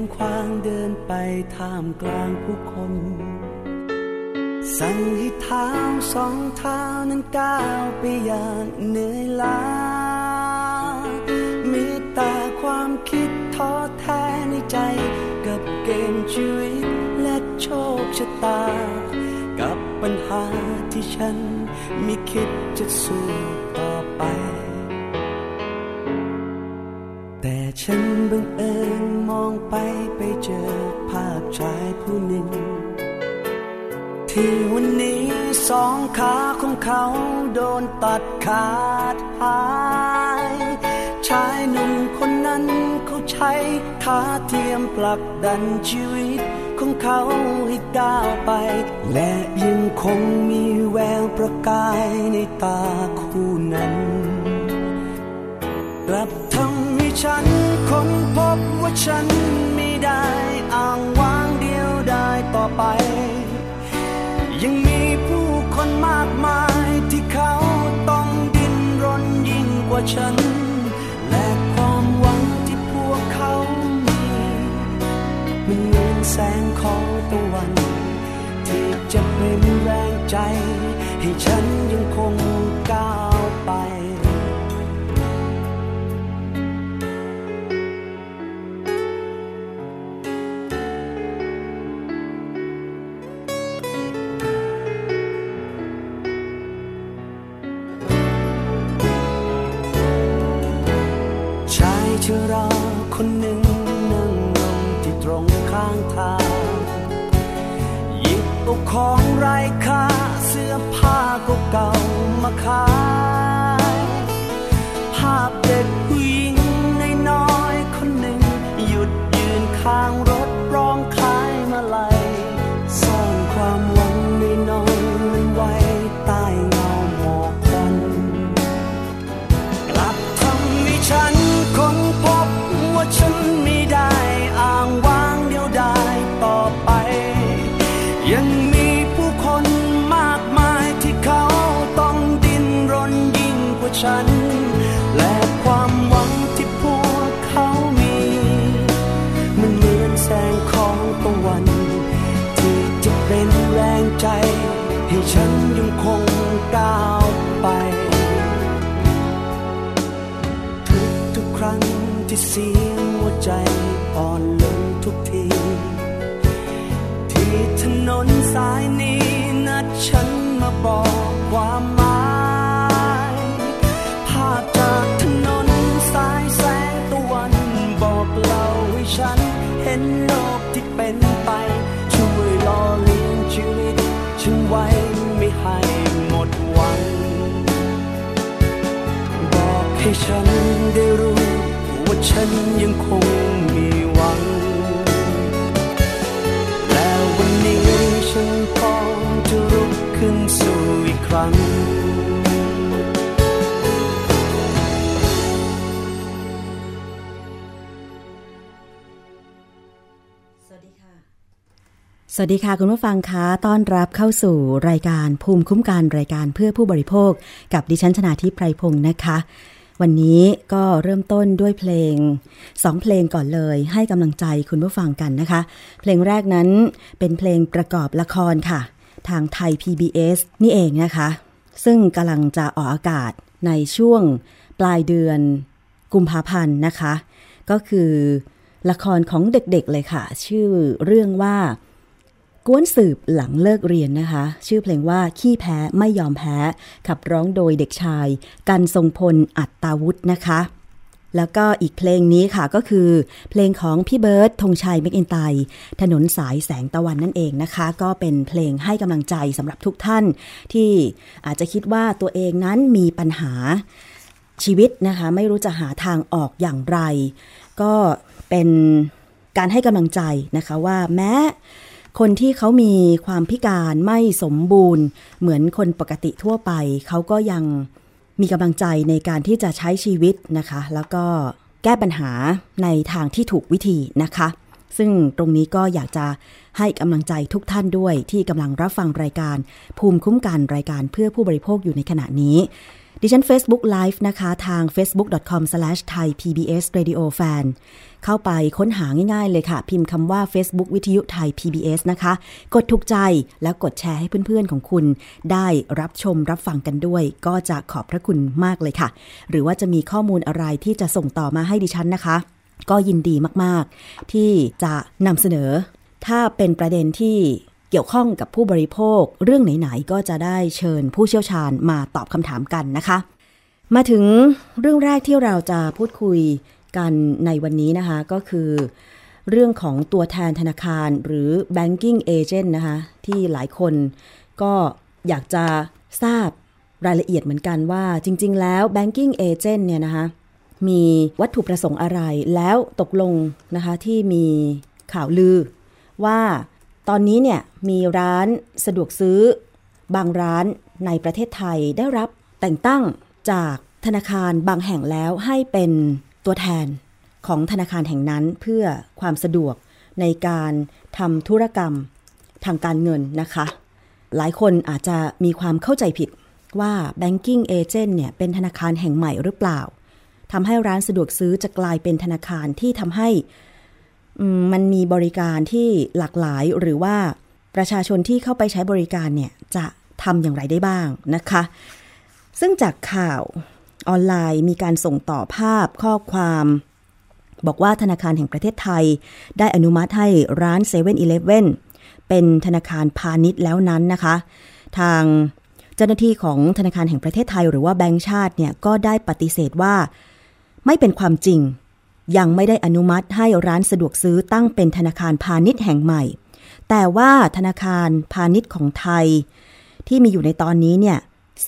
งคว้างเดินไปท่ามกลางผู้คน สั่งให้เท้าสองเท้านั้นก้าวไปอย่างเหนื่อยล้า มีแต่ความคิดท้อแท้ในใจกับเกมชีวิตและโชคชะตา กับปัญหาที่ฉันไม่คิดจะสู้ต่อไป แต่ฉันบังเอิญมองไปไปเจอภาพชายผู้หนึ่ง ที่วันนี้สองขาของเขาโดนตัดขาดหายชายหนุ่มคนนั้นเขาใช้ขาเทียมผลักดันชีวิตของเขาให้ก้าวไป และยังคงมีแววประกายในตาคู่นั้น กลับทำให้ ฉันค้นพบว่าฉันไม่ได้อ้างว้างเดียวได้ต่อไป ยังมีผู้คนมากมายที่เขาต้องดิ้นรนยิ่งกว่าฉัน และความหวังที่พวกเขามีมันเหมือนแสงของตะวัน ที่จะเป็นแรงใจ ให้ฉันยังคงก้าวไป บอกความหมายภาพจากถนนสายแสงตะวันบอกเล่าให้ฉันเห็นโลกที่เป็นไป ช่วยหล่อเลี้ยงชีวิตฉันไว้ไม่ให้หมดหวังบอกให้ฉันได้รู้ว่าฉันยังคงมีหวัง อีกครั้งสวัสดีค่ะ สวัสดีค่ะคุณผู้ฟังคะต้อนรับเข้าสู่รายการภูมิคุ้มกันรายการเพื่อผู้บริโภค กับดิฉันชนาทิพไพรพงศ์นะคะ วันนี้ก็เริ่มต้นด้วยเพลงสองเพลงก่อนเลย ให้กำลังใจคุณผู้ฟังกันนะคะ เพลงแรกนั้นเป็นเพลงประกอบละครค่ะ ทางไทย PBS นี่เองนะคะ ซึ่งกำลังจะออกอากาศในช่วงปลายเดือนกุมภาพันธ์นะคะ ก็คือละครของเด็กๆเลยค่ะ ชื่อเรื่องว่ากวนสืบหลังเลิกเรียนนะคะ ชื่อเพลงว่าขี้แพ้ไม่ยอมแพ้ ขับร้องโดยเด็กชาย กันทรงพลอัตตาวุฒินะคะ แล้วก็อีกเพลงนี้ค่ะก็คือ เพลงของพี่เบิร์ดธงชัยเมกอินไตถนนสายแสงตะวันนั่นเองนะคะ ก็เป็นเพลงให้กำลังใจสำหรับทุกท่าน ที่อาจจะคิดว่าตัวเองนั้นมีปัญหาชีวิตนะคะ ไม่รู้จะหาทางออกอย่างไร ก็เป็นการให้กำลังใจนะคะว่าแม้คนที่เขามีความพิการไม่สมบูรณ์ เหมือนคนปกติทั่วไป เขาก็ยัง มีกำลังใจในการที่จะใช้ชีวิตนะคะ แล้วก็แก้ปัญหาในทางที่ถูกวิธีนะคะ ซึ่งตรงนี้ก็อยากจะให้กำลังใจทุกท่านด้วยที่กำลังรับฟังรายการภูมิคุ้มกันรายการเพื่อผู้บริโภคอยู่ในขณะนี้ ดิฉัน Facebook Live นะคะทาง facebook.com/thaipbsradiofan เข้าไปค้นหาง่ายๆเลยค่ะ พิมพ์คำว่า Facebook วิทยุไทย PBS นะคะ กดถูกใจแล้วกดแชร์ให้เพื่อนๆของคุณ ได้รับชมรับฟังกันด้วย ก็จะขอบพระคุณมากเลยค่ะ หรือว่าจะมีข้อมูลอะไรที่จะส่งต่อมาให้ดิฉันนะคะ ก็ยินดีมากๆ ที่จะนำเสนอ ถ้าเป็นประเด็นที่ เกี่ยวข้องกับผู้บริโภค เรื่องไหนๆก็จะได้เชิญผู้เชี่ยวชาญมาตอบคำถามกันนะคะ มาถึงเรื่องแรกที่เราจะพูดคุยกันในวันนี้นะคะก็คือเรื่องของตัวแทนธนาคารหรือ banking agent นะคะที่หลายคนก็อยากจะทราบรายละเอียดเหมือนกันว่าจริง ๆ แล้ว banking agent เนี่ยนะคะมีวัตถุประสงค์อะไรแล้วตกลงนะคะที่มีข่าวลือว่า ตอนนี้เนี่ยมีร้านสะดวกซื้อ บางร้านในประเทศไทยได้รับแต่งตั้งจากธนาคารบางแห่งแล้วให้เป็นตัวแทนของธนาคารแห่งนั้นเพื่อความสะดวกในการทำธุรกรรมทางการเงินนะคะ หลายคนอาจจะมีความเข้าใจผิดว่า banking agent เนี่ยเป็นธนาคารแห่งใหม่หรือเปล่าทำให้ร้านสะดวกซื้อจะกลายเป็นธนาคารที่ทำให้ มันมีบริการที่หลากหลายหรือว่าประชาชนที่เข้าไปใช้บริการเนี่ยจะทำอย่างไรได้บ้างนะคะ ซึ่งจากข่าวออนไลน์มีการส่งต่อภาพข้อความ บอกว่าธนาคารแห่งประเทศไทย ได้อนุมัติให้ร้าน7 e เ e ่ e อเป็นธนาคารพาณิชย์แล้วนั้นนะคะ ทางเจ้าหน้าที่ของธนาคารแห่งประเทศไทย หรือว่าแบงก์ชาติเนี่ยก็ได้ปฏิเสธว่า ไม่เป็นความจริง ยังไม่ได้อนุมัติให้ร้านสะดวกซื้อตั้งเป็นธนาคารพาณิชย์แห่งใหม่ แต่ว่าธนาคารพาณิชย์ของไทย ที่มีอยู่ในตอนนี้เนี่ย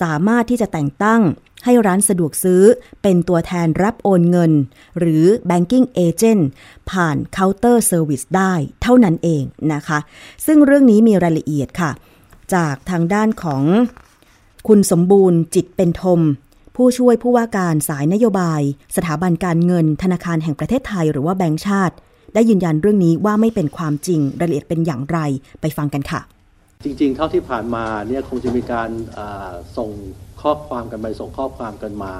สามารถที่จะแต่งตั้งให้ร้านสะดวกซื้อเป็นตัวแทนรับโอนเงิน หรือ banking agent ผ่านเคาน์เตอร์เซอร์วิสได้เท่านั้นเองนะคะ ซึ่งเรื่องนี้มีรายละเอียดค่ะ จากทางด้านของคุณสมบูรณ์จิตเป็นธม ผู้ช่วยผู้ว่าการสายนโยบาย สถาบันการเงิน ธนาคารแห่งประเทศไทย หรือว่าแบงก์ชาติ ได้ยืนยันเรื่องนี้ว่าไม่เป็นความจริงรายละเอียดเป็นอย่างไรไปฟังกันค่ะ จริง ๆ เท่าที่ผ่านมาเนี่ยคงจะมีการส่งข้อความกันไปส่งข้อความกันมา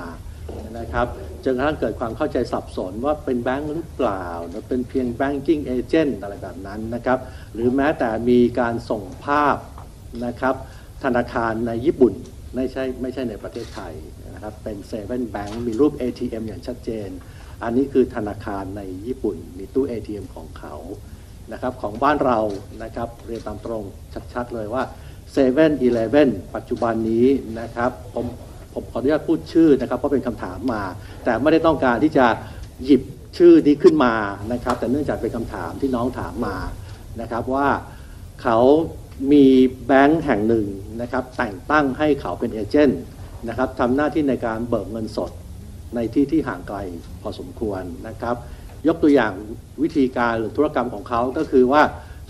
นะครับจนกระทั่งเกิดความเข้าใจสับสนว่าเป็นแบงค์หรือเปล่าเป็นเพียง banking agent อะไรแบบนั้นนะครับหรือแม้แต่มีการส่งภาพนะครับธนาคารในญี่ปุ่นไม่ใช่ไม่ใช่ในประเทศไทย นะครับเป็นเซเว่นแบงค์มีรูป ATM อย่างชัดเจน อันนี้คือธนาคารในญี่ปุ่น มีตู้ ATM ของเขานะครับของบ้านเรานะครับเรียนตามตรงชัดๆเลยว่า7 e เ e ่ e อปัจจุบันนี้นะครับผมผมขออนุญาตพูดชื่อนะครับเพราะเป็นคำถามมา แต่ไม่ได้ต้องการที่จะหยิบชื่อนี้ขึ้นมานะครับ แต่เนื่องจากเป็นคำถามที่น้องถามมานะครับว่าเขามีแบงค์แห่งหนึ่งนะครับแต่งตั้งให้เขาเป็นเอเจนต์ นะครับทำหน้าที่ในการเบิกเงินสดในที่ที่ห่างไกลพอสมควรนะครับ ยกตัวอย่างวิธีการหรือธุรกรรมของเขาก็คือว่า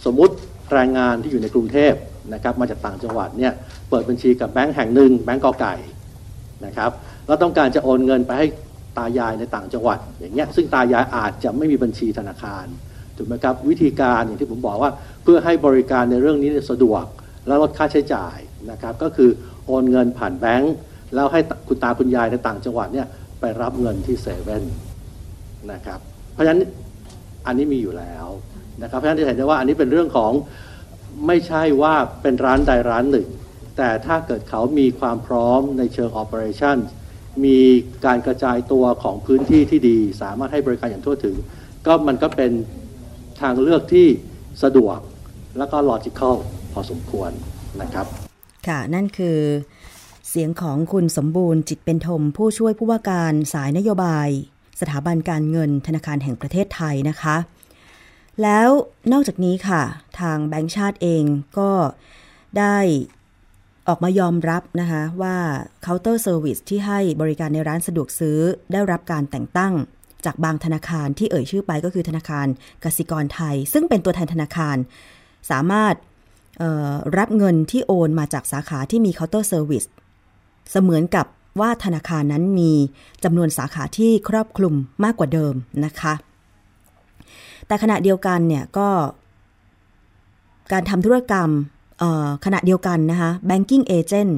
สมมุติแรงงานที่อยู่ในกรุงเทพนะครับมาจากต่างจังหวัดเนี่ยเปิดบัญชีกับแบงค์แห่งหนึ่งแบงก์กอไก่นะครับแล้วต้องการจะโอนเงินไปให้ตายายในต่างจังหวัดอย่างเงี้ยซึ่งตายายอาจจะไม่มีบัญชีธนาคารถูกไหมครับวิธีการอย่างที่ผมบอกว่าเพื่อให้บริการในเรื่องนี้สะดวกและลดค่าใช้จ่ายนะครับก็คือโอนเงินผ่านแบงก์ แล้วให้คุณตาคุณยายในต่างจังหวัดเนี่ยไปรับเงินที่เซเว่นนะครับเพราะฉะนั้นอันนี้มีอยู่แล้วนะครับเพราะฉะนั้นจะเห็นได้ว่าอันนี้เป็นเรื่องของไม่ใช่ว่าเป็นร้านใดร้านหนึ่ง แต่ถ้าเกิดเขามีความพร้อมในเชิง operation มีการกระจายตัวของพื้นที่ที่ดี สามารถให้บริการอย่างทั่วถึง ก็มันก็เป็นทางเลือกที่สะดวกแล้วก็ logical พอสมควรนะครับ ค่ะ นั่นคือ เสียงของคุณสมบูรณ์จิตเป็นธมผู้ช่วยผู้ว่าการสายนโยบาย สถาบันการเงินธนาคารแห่งประเทศไทยนะคะ แล้วนอกจากนี้ค่ะ ทางแบงก์ชาติเองก็ได้ออกมายอมรับนะคะว่าเคาน์เตอร์เซอร์วิสที่ให้บริการในร้านสะดวกซื้อได้รับการแต่งตั้งจากบางธนาคารที่เอ่ยชื่อไปก็คือธนาคารกสิกรไทย ซึ่งเป็นตัวแทนธนาคาร สามารถรับเงินที่โอนมาจากสาขาที่มีเคาน์เตอร์เซอร์วิส เสมือนกับว่าธนาคารนั้นมีจำนวนสาขาที่ครอบคลุมมากกว่าเดิมนะคะ แต่ขณะเดียวกันเนี่ยก็ การทำธุรกรรมขณะเดียวกันนะคะ banking agent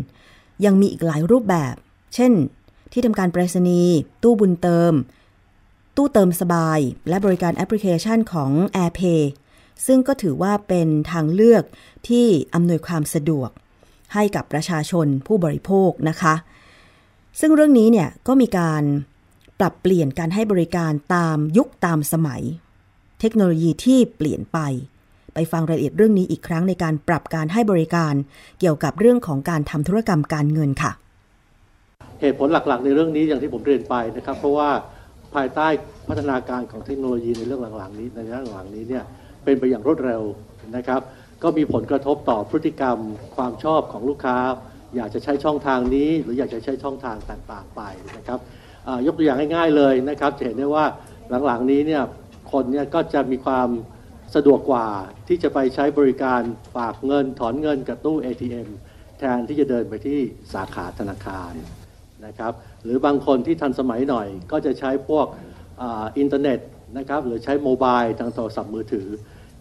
ยังมีอีกหลายรูปแบบ เช่น ที่ทำการไปรษณีย์ตู้บุญเติม ตู้เติมสบาย และบริการแอปพลิเคชันของ AirPay ซึ่งก็ถือว่าเป็นทางเลือกที่อำนวยความสะดวก ให้กับประชาชนผู้บริโภคนะคะ ซึ่งเรื่องนี้เนี่ยก็มีการปรับเปลี่ยนการให้บริการตามยุคตามสมัย เทคโนโลยีที่เปลี่ยนไป ไปฟังรายละเอียดเรื่องนี้อีกครั้งในการปรับการให้บริการเกี่ยวกับเรื่องของการทำธุรกรรมการเงินค่ะ เหตุผลหลักๆ ในเรื่องนี้อย่างที่ผมเรียนไปนะครับ เพราะว่าภายใต้พัฒนาการของเทคโนโลยีในเรื่องหลังๆนี้ในเรื่องหลังนี้เนี่ยเป็นไปอย่างรวดเร็วนะครับ ก็มีผลกระทบต่อพฤติกรรมความชอบของลูกค้า อยากจะใช้ช่องทางนี้ หรืออยากจะใช้ช่องทางต่างๆไปนะครับยกตัวอย่างง่ายๆเลยนะครับจะเห็นได้ว่าหลังๆนี้เนี่ยคนเนี่ยก็จะมีความสะดวกกว่าที่จะไปใช้บริการฝากเงินถอนเงินกับตู้ ATM แทนที่จะเดินไปที่สาขาธนาคารนะครับหรือบางคนที่ทันสมัยหน่อยก็จะใช้พวกอินเทอร์เน็ตนะครับหรือใช้ mobile ทางโทรศัพท์มือถือ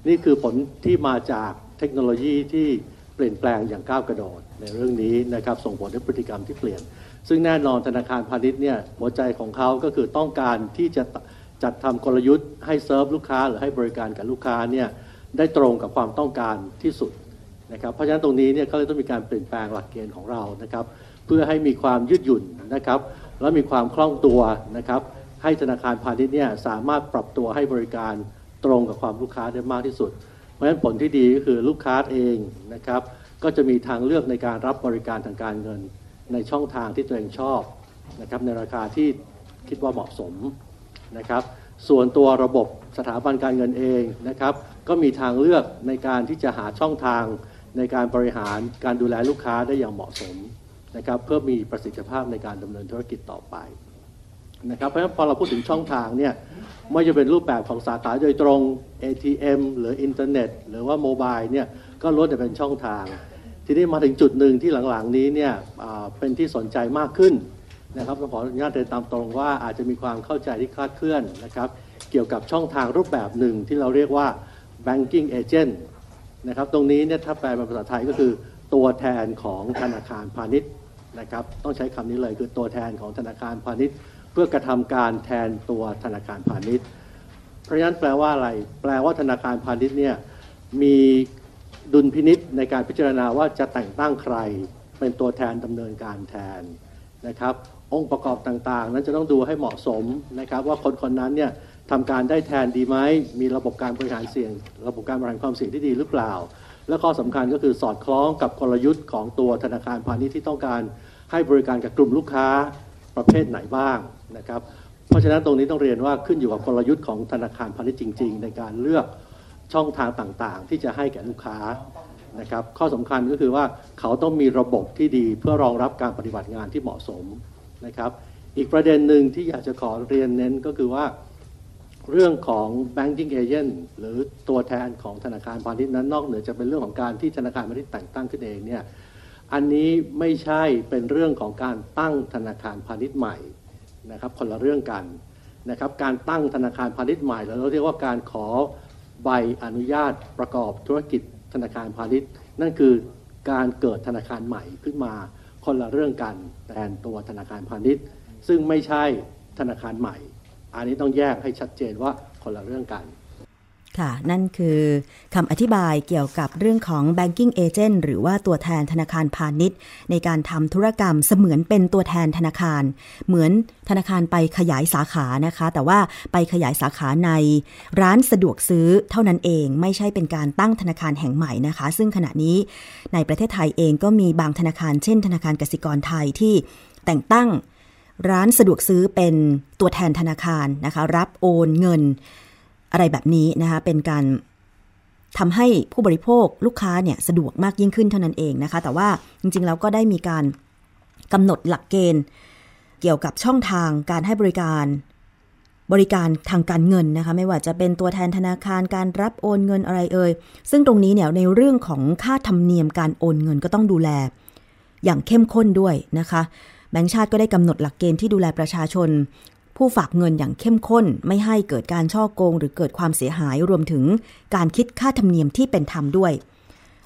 นี่คือผลที่มาจาก เทคโนโลยีที่เปลี่ยนแปลงอย่างก้าวกระโดดในเรื่องนี้นะครับส่งผลให้พฤติกรรมที่เปลี่ยน ซึ่งแน่นอนธนาคารพาณิชย์เนี่ยหัวใจของเขาก็คือต้องการที่จะจัดทำกลยุทธ์ให้เซิร์ฟลูกค้าหรือให้บริการกับลูกค้าเนี่ยได้ตรงกับความต้องการที่สุดนะครับเพราะฉะนั้นตรงนี้เนี่ยก็เลยต้องมีการเปลี่ยนแปลงหลักเกณฑ์ของเรานะครับเพื่อให้มีความยืดหยุ่นนะครับและมีความคล่องตัวนะครับให้ธนาคารพาณิชย์เนี่ยสามารถปรับตัวให้บริการตรงกับความลูกค้าได้มากที่สุด ราะฉะนั้นผลที่ดีก็คือลูกค้าเองนะครับก็จะมีทางเลือกในการรับบริการทางการเงิน ในช่องทางที่ตัวเองชอบนะครับในราคาที่คิดว่าเหมาะสมนะครับส่วนตัวระบบสถาบันการเงินเองนะครับก็มีทางเลือกในการที่จะหาช่องทางในการบริหารการดูแลลูกค้าได้อย่างเหมาะสมนะครับเพื่อมีประสิทธิภาพในการดำเนินธุรกิจต่อไป นะครับเพราะฉะนั้นพอเราพูดถึงช่องทางเนี่ยไม่จะเป็นรูปแบบของสาขาโดยตรง ATM หรืออินเทอร์เน็ต หรือว่าโมบายเนี่ยก็ล้วนแต่เป็นช่องทาง ทีนี้มาถึงจุดหนึ่งที่หลังๆนี้เนี่ยเป็นที่สนใจมากขึ้นนะครับต้องขออนุญาตเรียนตามตรงว่าอาจจะมีความเข้าใจที่คลาดเคลื่อนนะครับเกี่ยวกับช่องทางรูปแบบหนึ่งที่เราเรียกว่า banking agent นะครับตรงนี้เนี่ยถ้าแปลเป็นภาษาไทยก็คือตัวแทนของธนาคารพาณิชย์นะครับต้องใช้คำนี้เลยคือตัวแทนของธนาคารพาณิชย์ เพื่อกระทำการแทนตัวธนาคารพาณิชย์ เพราะฉะนั้นแปลว่าอะไร แปลว่าธนาคารพาณิชย์เนี่ยมีดุลพินิษในการพิจารณาว่าจะแต่งตั้งใครเป็นตัวแทนดำเนินการแทนนะครับ องค์ประกอบต่างๆ นั้นจะต้องดูให้เหมาะสมนะครับว่าคนคนนั้นเนี่ยทำการได้แทนดีไหมมีระบบการบริหารเสี่ยง ระบบการบริหารความเสี่ยงที่ดีหรือเปล่า และข้อสำคัญก็คือสอดคล้องกับกลยุทธ์ของตัวธนาคารพาณิชย์ที่ต้องการให้บริการกับกลุ่มลูกค้าประเภทไหนบ้าง นะครับ เพราะฉะนั้นตรงนี้ต้องเรียนว่าขึ้นอยู่กับกลยุทธ์ของธนาคารพาณิชย์จริง ๆ ในการเลือกช่องทางต่างๆ ที่จะให้แก่ลูกค้านะครับ ข้อสำคัญก็คือว่าเขาต้องมีระบบที่ดีเพื่อรองรับการปฏิบัติงานที่เหมาะสมนะครับ อีกประเด็นหนึ่งที่อยากจะขอเรียนเน้นก็คือว่าเรื่องของ banking agent หรือตัวแทนของธนาคารพาณิชย์นั้นนอกเหนือจากเป็นเรื่องของการที่ธนาคารพาณิชย์แต่งตั้งขึ้นเองเนี่ยอันนี้ไม่ใช่เป็นเรื่องของการตั้งธนาคารพาณิชย์ใหม่ นะครับคนละเรื่องกันนะครับการตั้งธนาคารพาณิชย์ใหม่เราเรียกว่าการขอใบอนุญาตประกอบธุรกิจธนาคารพาณิชย์ นั่นคือการเกิดธนาคารใหม่ขึ้นมาคนละเรื่องกันแทนตัวธนาคารพาณิชย์ ซึ่งไม่ใช่ธนาคารใหม่ อันนี้ต้องแยกให้ชัดเจนว่าคนละเรื่องกัน ค่ะ นั่นคือคำอธิบายเกี่ยวกับเรื่องของ banking agent หรือว่าตัวแทนธนาคารพาณิชย์ ในการทำธุรกรรมเสมือนเป็นตัวแทนธนาคาร เหมือนธนาคารไปขยายสาขานะคะ แต่ว่าไปขยายสาขาในร้านสะดวกซื้อเท่านั้นเองไม่ใช่เป็นการตั้งธนาคารแห่งใหม่นะคะ ซึ่งขณะนี้ในประเทศไทยเองก็มีบางธนาคาร เช่น ธนาคารกสิกรไทยที่แต่งตั้งร้านสะดวกซื้อเป็นตัวแทนธนาคารนะคะ รับโอนเงิน อะไรแบบนี้นะคะ เป็นการทำให้ผู้บริโภคลูกค้าเนี่ยสะดวกมากยิ่งขึ้นเท่านั้นเองนะคะ แต่ว่าจริงๆแล้วก็ได้มีการกำหนดหลักเกณฑ์ เกี่ยวกับช่องทางการให้บริการ บริการทางการเงินนะคะ ไม่ว่าจะเป็นตัวแทนธนาคารการรับโอนเงินอะไรเอ่ยซึ่งตรงนี้เนี่ยในเรื่องของค่าธรรมเนียมการโอนเงินก็ต้องดูแล อย่างเข้มข้นด้วยนะคะแบงก์ชาติก็ได้กำหนดหลักเกณฑ์ที่ดูแลประชาชน ผู้ฝากเงินอย่างเข้มข้น ไม่ให้เกิดการช่อโกง หรือเกิดความเสียหายรวมถึงการคิดค่าธรรมเนียมที่เป็นธรรมด้วย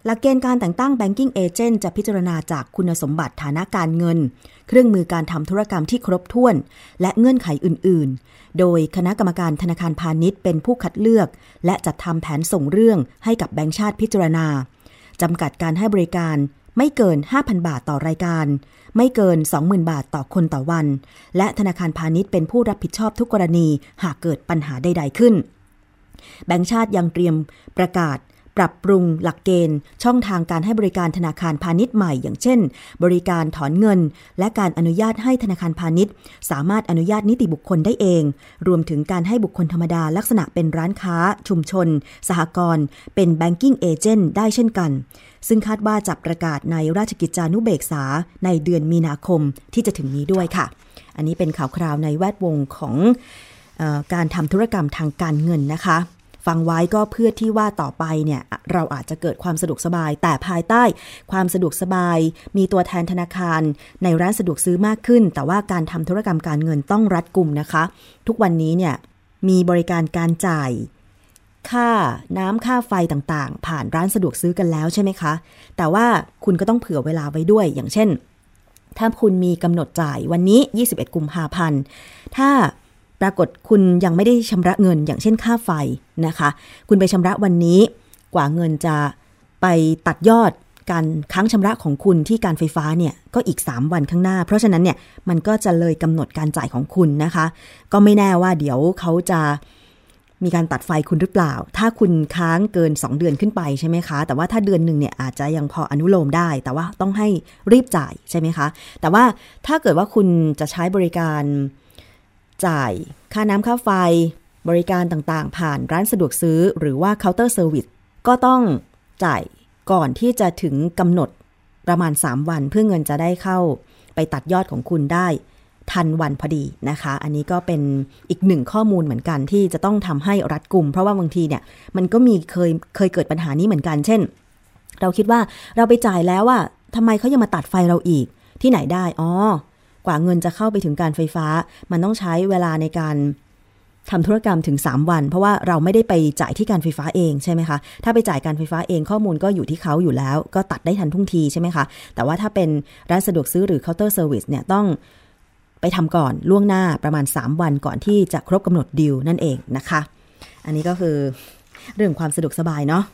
หลักเกณฑ์การแต่งตั้ง banking agent จะพิจารณาจากคุณสมบัติฐานะการเงิน เครื่องมือการทำธุรกรรมที่ครบถ้วน และเงื่อนไขอื่น ๆ โดยคณะกรรมการธนาคารพาณิชย์เป็นผู้คัดเลือก และจัดทำแผนส่งเรื่องให้กับแบงก์ชาติพิจารณาจำกัดการให้บริการ ไม่เกิน 5,000 บาทต่อรายการ ไม่เกิน 20,000 บาทต่อคนต่อวัน และธนาคารพาณิชย์เป็นผู้รับผิดชอบทุกกรณีหากเกิดปัญหาใด ๆ ขึ้น แบงค์ชาติยังเตรียมประกาศ ปรับปรุงหลักเกณฑ์ ช่องทางการให้บริการธนาคารพาณิชย์ใหม่ อย่างเช่น บริการถอนเงิน และการอนุญาตให้ธนาคารพาณิชย์ สามารถอนุญาตนิติบุคคลได้เอง รวมถึงการให้บุคคลธรรมดาลักษณะเป็นร้านค้า ชุมชน สหกรณ์เป็น banking agent ได้เช่นกัน ซึ่งคาดว่าจะประกาศในราชกิจจานุเบกษาในเดือนมีนาคมที่จะถึงนี้ด้วยค่ะ อันนี้เป็นข่าวคราวในแวดวงของอการทำธุรกรรมทางการเงินนะคะ ฟังไว้ก็เพื่อที่ว่าต่อไปเนี่ยเราอาจจะเกิดความสะดวกสบาย แต่ภายใต้ความสะดวกสบาย มีตัวแทนธนาคาร ในร้านสะดวกซื้อมากขึ้น แต่ว่าการทำธุรกรรมการเงินต้องรัดกุมนะคะ ทุกวันนี้เนี่ยมีบริการการจ่ายค่าน้ำค่าไฟต่างๆ ผ่านร้านสะดวกซื้อกันแล้วใช่ไหมคะ แต่ว่าคุณก็ต้องเผื่อเวลาไว้ด้วย อย่างเช่น ถ้าคุณมีกำหนดจ่ายวันนี้ 21 กุมภาพันธ์ ถ้า ปรากฏคุณยังไม่ได้ชำระเงินอย่างเช่นค่าไฟนะคะ คุณไปชำระวันนี้ กว่าเงินจะไปตัดยอดการค้างชำระของคุณที่การไฟฟ้าเนี่ยก็อีก 3 วันข้างหน้า เพราะฉะนั้นเนี่ยมันก็จะเลยกำหนดการจ่ายของคุณนะคะ ก็ไม่แน่ว่าเดี๋ยวเขาจะมีการตัดไฟคุณหรือเปล่า ถ้าคุณค้างเกิน 2 เดือนขึ้นไปใช่ไหมคะ แต่ว่าถ้าเดือนหนึ่งเนี่ยอาจจะยังพออนุโลมได้ แต่ว่าต้องให้รีบจ่ายใช่ไหมคะ แต่ว่าถ้าเกิดว่าคุณจะใช้บริการ จ่ายค่าน้ำค่าไฟ บริการต่างๆ ผ่านร้านสะดวกซื้อ หรือว่าเคาน์เตอร์เซอร์วิสก็ต้องจ่ายก่อนที่จะถึงกำหนดประมาณ 3 วันเพื่อเงินจะได้เข้าไปตัดยอดของคุณได้ทันวันพอดีนะคะ อันนี้ก็เป็นอีกหนึ่งข้อมูลเหมือนกันที่จะต้องทำให้รัดกลุ่ม เพราะว่าบางทีเนี่ยมันก็มีเคยเคยเกิดปัญหานี้เหมือนกัน เช่น เราคิดว่าเราไปจ่ายแล้วว่าทำไมเขายังมาตัดไฟเราอีก ที่ไหนได้ อ๋อ กว่าเงินจะเข้าไปถึงการไฟฟ้า มันต้องใช้เวลาในการทำธุรกรรมถึง 3 วัน เพราะว่าเราไม่ได้ไปจ่ายที่การไฟฟ้าเองใช่ไหมคะถ้าไปจ่ายการไฟฟ้าเองข้อมูลก็อยู่ที่เขาอยู่แล้ว ก็ตัดได้ทันท่วงทีใช่ไหมคะแต่ว่าถ้าเป็นร้านสะดวกซื้อหรือเคาน์เตอร์เซอร์วิสเนี่ยต้องไปทำก่อนล่วงหน้าประมาณ 3 วันก่อนที่จะครบกำหนด due นั่นเองนะคะ อันนี้ก็คือเรื่องความสะดวกสบายเนาะ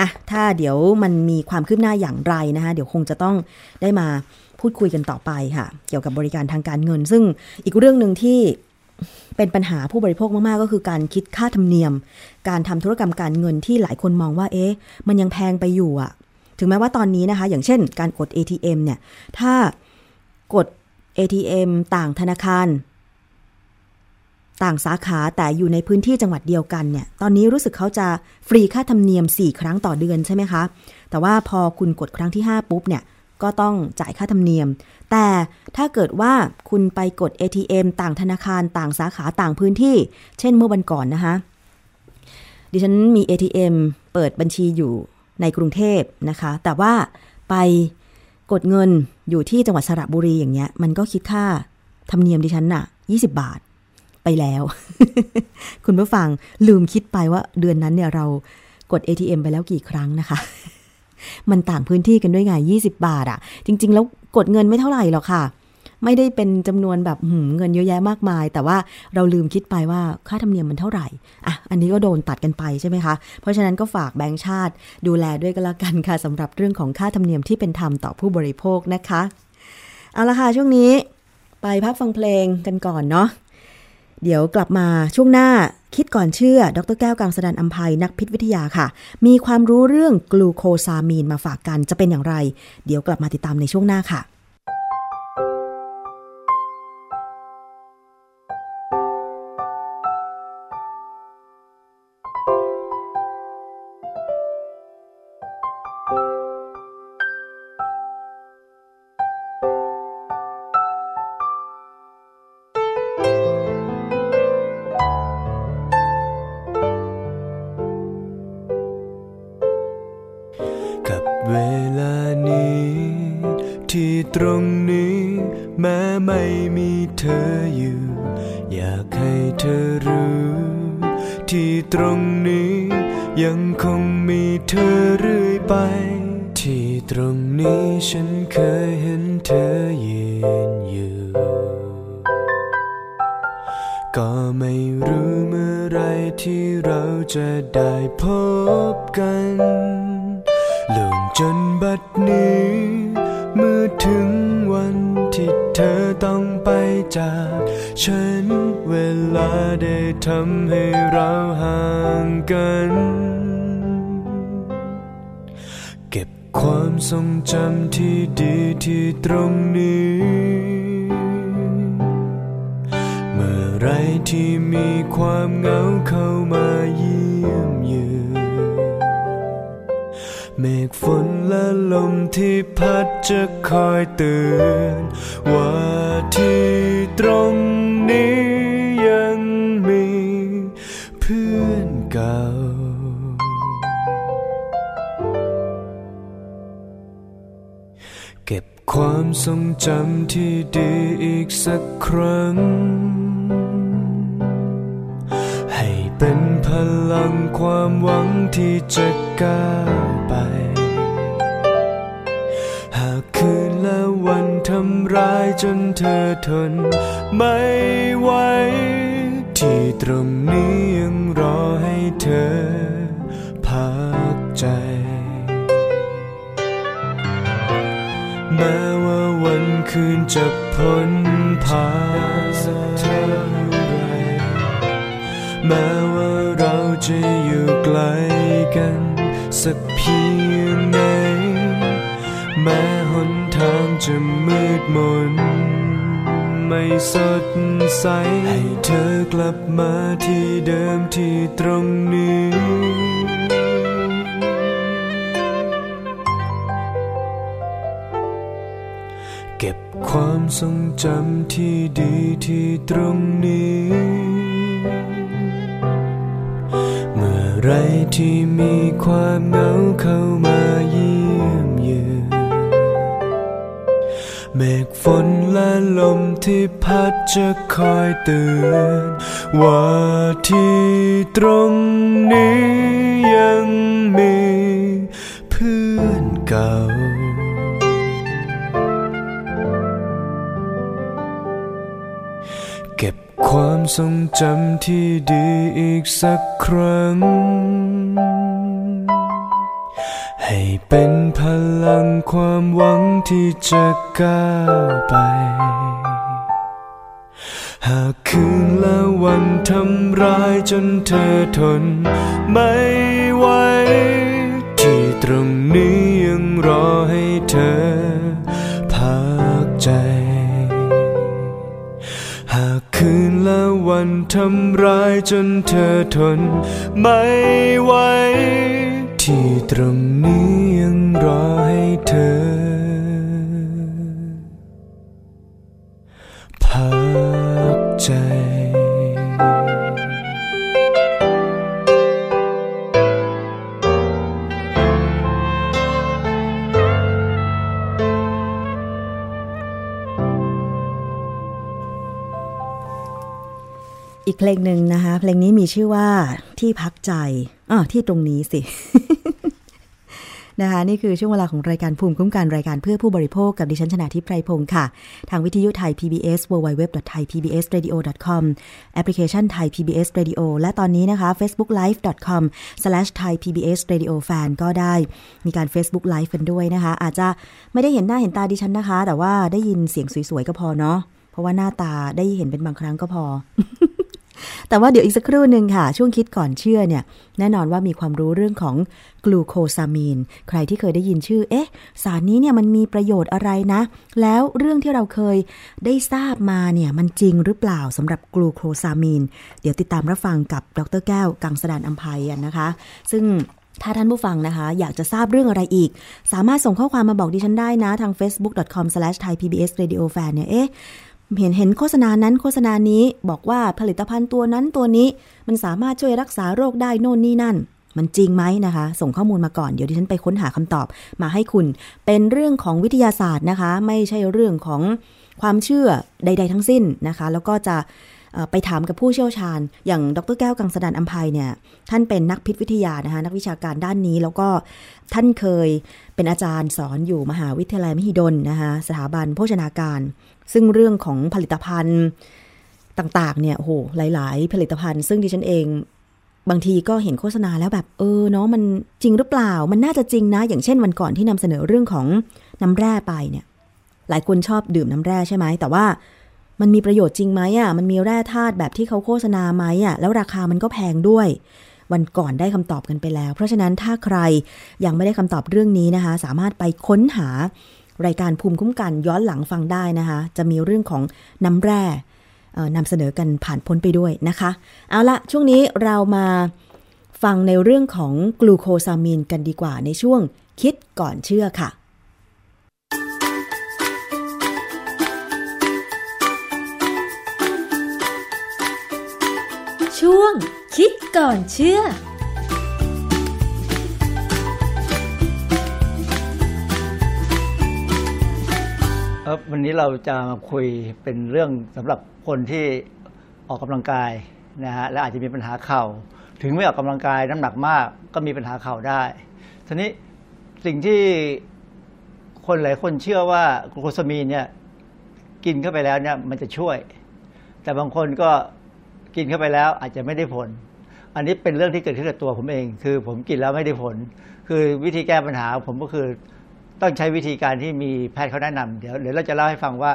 อะถ้าเดี๋ยวมันมีความคืบหน้าอย่างไรนะคะเดี๋ยวคงจะต้องได้มา พูดคุยกันต่อไปค่ะ เกี่ยวกับบริการทางการเงิน ซึ่งอีกเรื่องหนึ่งที่เป็นปัญหาผู้บริโภคมาก ๆ ก็คือการคิดค่าธรรมเนียม การทำธุรกรรมการเงินที่หลายคนมองว่า เอ๊ะ มันยังแพงไปอยู่อะถึงแม้ว่าตอนนี้นะคะ อย่างเช่น การกด ATM เนี่ย ถ้ากด ATM ต่างธนาคาร ต่างสาขาแต่อยู่ในพื้นที่จังหวัดเดียวกันเนี่ย ตอนนี้รู้สึกเขาจะฟรีค่าธรรมเนียม 4 ครั้งต่อเดือนใช่ไหมคะ แต่ว่าพอคุณกดครั้งที่ 5 ปุ๊บเนี่ย ก็ต้องจ่ายค่าธรรมเนียม แต่ถ้าเกิดว่าคุณไปกด ATM ต่างธนาคารต่างสาขาต่างพื้นที่ เช่นเมื่อวันก่อนนะคะดิฉันมี ATM เปิดบัญชีอยู่ในกรุงเทพนะคะ แต่ว่าไปกดเงินอยู่ที่จังหวัดสระบุรีอย่างเงี้ย มันก็คิดค่าธรรมเนียมดิฉันน่ะ 20 บาทไปแล้ว คุณผู้ฟังลืมคิดไปว่าเดือนนั้นเนี่ยเรากด ATM ไปแล้วกี่ครั้งนะคะ มันต่างพื้นที่กันด้วยไง20 บาทอะจริง ๆ แล้วกดเงินไม่เท่าไหร่หรอกค่ะ ไม่ได้เป็นจำนวนแบบเงินเยอะแยะมากมาย แต่ว่าเราลืมคิดไปว่าค่าธรรมเนียมมันเท่าไหร่อะอันนี้ก็โดนตัดกันไปใช่ไหมคะ เพราะฉะนั้นก็ฝากแบงค์ชาติดูแลด้วยกันละกันค่ะสำหรับเรื่องของค่าธรรมเนียมที่เป็นธรรมต่อผู้บริโภคนะคะเอาละค่ะช่วงนี้ ไปพักฟังเพลงกันก่อนเนาะ เดี๋ยวกลับมาช่วงหน้าคิดก่อนเชื่อ ดรแก้วกังสดานอัมภัยนักพิษวิทยาค่ะ มีความรู้เรื่องกลูโคซามีนมาฝากกันจะเป็นอย่างไร เดี๋ยวกลับมาติดตามในช่วงหน้าค่ะ ก็ไม่รู้เมื่อไรที่เราจะได้พบกันลงจนบัดนี้ เมื่อถึงวันที่เธอต้องไปจาก ฉันเวลาได้ทำให้เราห่างกัน เก็บความทรงจำที่ดีที่ตรงนี้ ไรที่มีความเหงาเข้ามาเยี่ยมเยือนเมฆฝนและลมที่พัดจะคอยเตือนว่าที่ตรงนี้ยังมีเพื่อนเก่าเก็บความทรงจำที่ดีอีกสักครั้ง เป็นพลังความหวังที่จะก้าวไป หากคืนและวันทำร้ายจนเธอทนไม่ไหว ที่ตรงนี้ยังรอให้เธอพักใจ แม้ว่าวันคืนจะพ้นผ่านเท่าไรแม้ว่า จะอยู่ไกลกันสักเพียงไหน แม้หนทางจะมืดมน ไม่สดใส ให้เธอกลับมาที่เดิมที่ตรงนี้เก็บความทรงจำที่ดีที่ตรงนี้ ไรที่มีความเหงาเข้ามาเยี่ยมเยือนเมฆฝนและลลมที่พัดจะคอยเตือนว่าที่ตรงนี้ยังมีเพื่อนเก่า ความทรงจำที่ดีอีกสักครั้ง ให้เป็นพลังความหวังที่จะก้าวไป หากคืนและวันทำร้ายจนเธอทนไม่ไหวที่ตรงนี้ยังรอให้เธอพักใจ และวันทำร้ายจนเธอทนไม่ไหวที่ตรงนี้ยังรอให้เธอ เพลงหนึ่งนะคะ เพลงนี้มีชื่อว่าที่พักใจอ่าที่ตรงนี้สิ นะคะ นี่คือช่วงเวลาของรายการภูมิคุ้มกันรายการเพื่อผู้บริโภคกับดิฉันชนะทิพไพรพงศ์ค่ะ ทางวิทยุไทย PBS www.thaipbsradio.com แอปพลิเคชันไทย PBS Radio และตอนนี้นะคะ facebooklive.com/thaipbsradiofan ก็ได้มีการ Facebook Live กันด้วยนะคะ อาจจะไม่ได้เห็นหน้าเห็นตาดิฉันนะคะ แต่ว่าได้ยินเสียงสวยๆก็พอเนาะเพราะว่าหน้าตาได้เห็นเป็นบางครั้งก็พอ แต่ว่าเดี๋ยวอีกสักครู่หนึ่งค่ะ ช่วงคิดก่อนเชื่อเนี่ย แน่นอนว่ามีความรู้เรื่องของกลูโคซามีน ใครที่เคยได้ยินชื่อ เอ๊ะ สารนี้เนี่ยมันมีประโยชน์อะไรนะ แล้วเรื่องที่เราเคยได้ทราบมาเนี่ย มันจริงหรือเปล่าสำหรับกลูโคซามีน เดี๋ยวติดตามรับฟังกับดรแก้ว กังสดานอัมภัยนะคะ ซึ่งถ้าท่านผู้ฟังนะคะ อยากจะทราบเรื่องอะไรอีก สามารถส่งข้อความมาบอกดิฉันได้นะ ทาง facebook.com/thaipbsradiofan เนี่ย เอ๊ะ เห็นเห็นโฆษณานั้นโฆษณานี้บอกว่าผลิตภัณฑ์ตัวนั้นตัวนี้ มันสามารถช่วยรักษาโรคได้โน่นนี่นั่น มันจริงไหมนะคะ ส่งข้อมูลมาก่อนเดี๋ยวดิฉันไปค้นหาคำตอบมาให้คุณ เป็นเรื่องของวิทยาศาสตร์นะคะ ไม่ใช่เรื่องของความเชื่อใด ๆ ทั้งสิ้นนะคะ แล้วก็จะ ไปถามกับผู้เชี่ยวชาญ อย่างดรแก้วกังสดานอัมภัยเนี่ยท่านเป็นนักพิษวิทยานะคะนักวิชาการด้านนี้แล้วก็ท่านเคยเป็นอาจารย์สอนอยู่มหาวิทยาลัยมหิดลนะคะสถาบันโภชนาการ ซึ่งเรื่องของผลิตภัณฑ์ต่างๆเนี่ยโอ้โหหลาย ๆ ผลิตภัณฑ์ ซึ่งดิฉันเองบางทีก็เห็นโฆษณาแล้วแบบเออเนาะมันจริงหรือเปล่า มันน่าจะจริงนะ อย่างเช่นวันก่อนที่นำเสนอเรื่องของน้ำแร่ไปเนี่ย หลายคนชอบดื่มน้ำแร่ใช่ไหมแต่ว่า มันมีประโยชน์จริงไหมอะ มันมีแร่ธาตุแบบที่เขาโฆษณาไหมอะ แล้วราคามันก็แพงด้วย วันก่อนได้คำตอบกันไปแล้ว เพราะฉะนั้นถ้าใครยังไม่ได้คำตอบเรื่องนี้นะคะ สามารถไปค้นหารายการภูมิคุ้มกันย้อนหลังฟังได้นะคะ จะมีเรื่องของน้ำแร่นำเสนอกันผ่านพ้นไปด้วยนะคะ เอาละช่วงนี้เรามาฟังในเรื่องของกลูโคซามีนกันดีกว่าในช่วงคิดก่อนเชื่อค่ะ ช่วง คิดก่อนเชื่อครับวันนี้เราจะมาคุยเป็นเรื่องสำหรับคนที่ออกกำลังกายนะฮะและอาจจะมีปัญหาเข่า ถึงไม่ออกกำลังกายน้ำหนักมากก็มีปัญหาเข่าได้ทีนี้สิ่งที่คนหลายคนเชื่อว่ากลูโคซามีนเนี่ยกินเข้าไปแล้วเนี่ยมันจะช่วย แต่บางคนก็ กินเข้าไปแล้วอาจจะไม่ได้ผล อันนี้เป็นเรื่องที่เกิดขึ้นกับตัวผมเอง คือผมกินแล้วไม่ได้ผล คือวิธีแก้ปัญหาผมก็คือต้องใช้วิธีการที่มีแพทย์เขาแนะนำเดี๋ยวเดี๋ยวเราจะเล่าให้ฟังว่า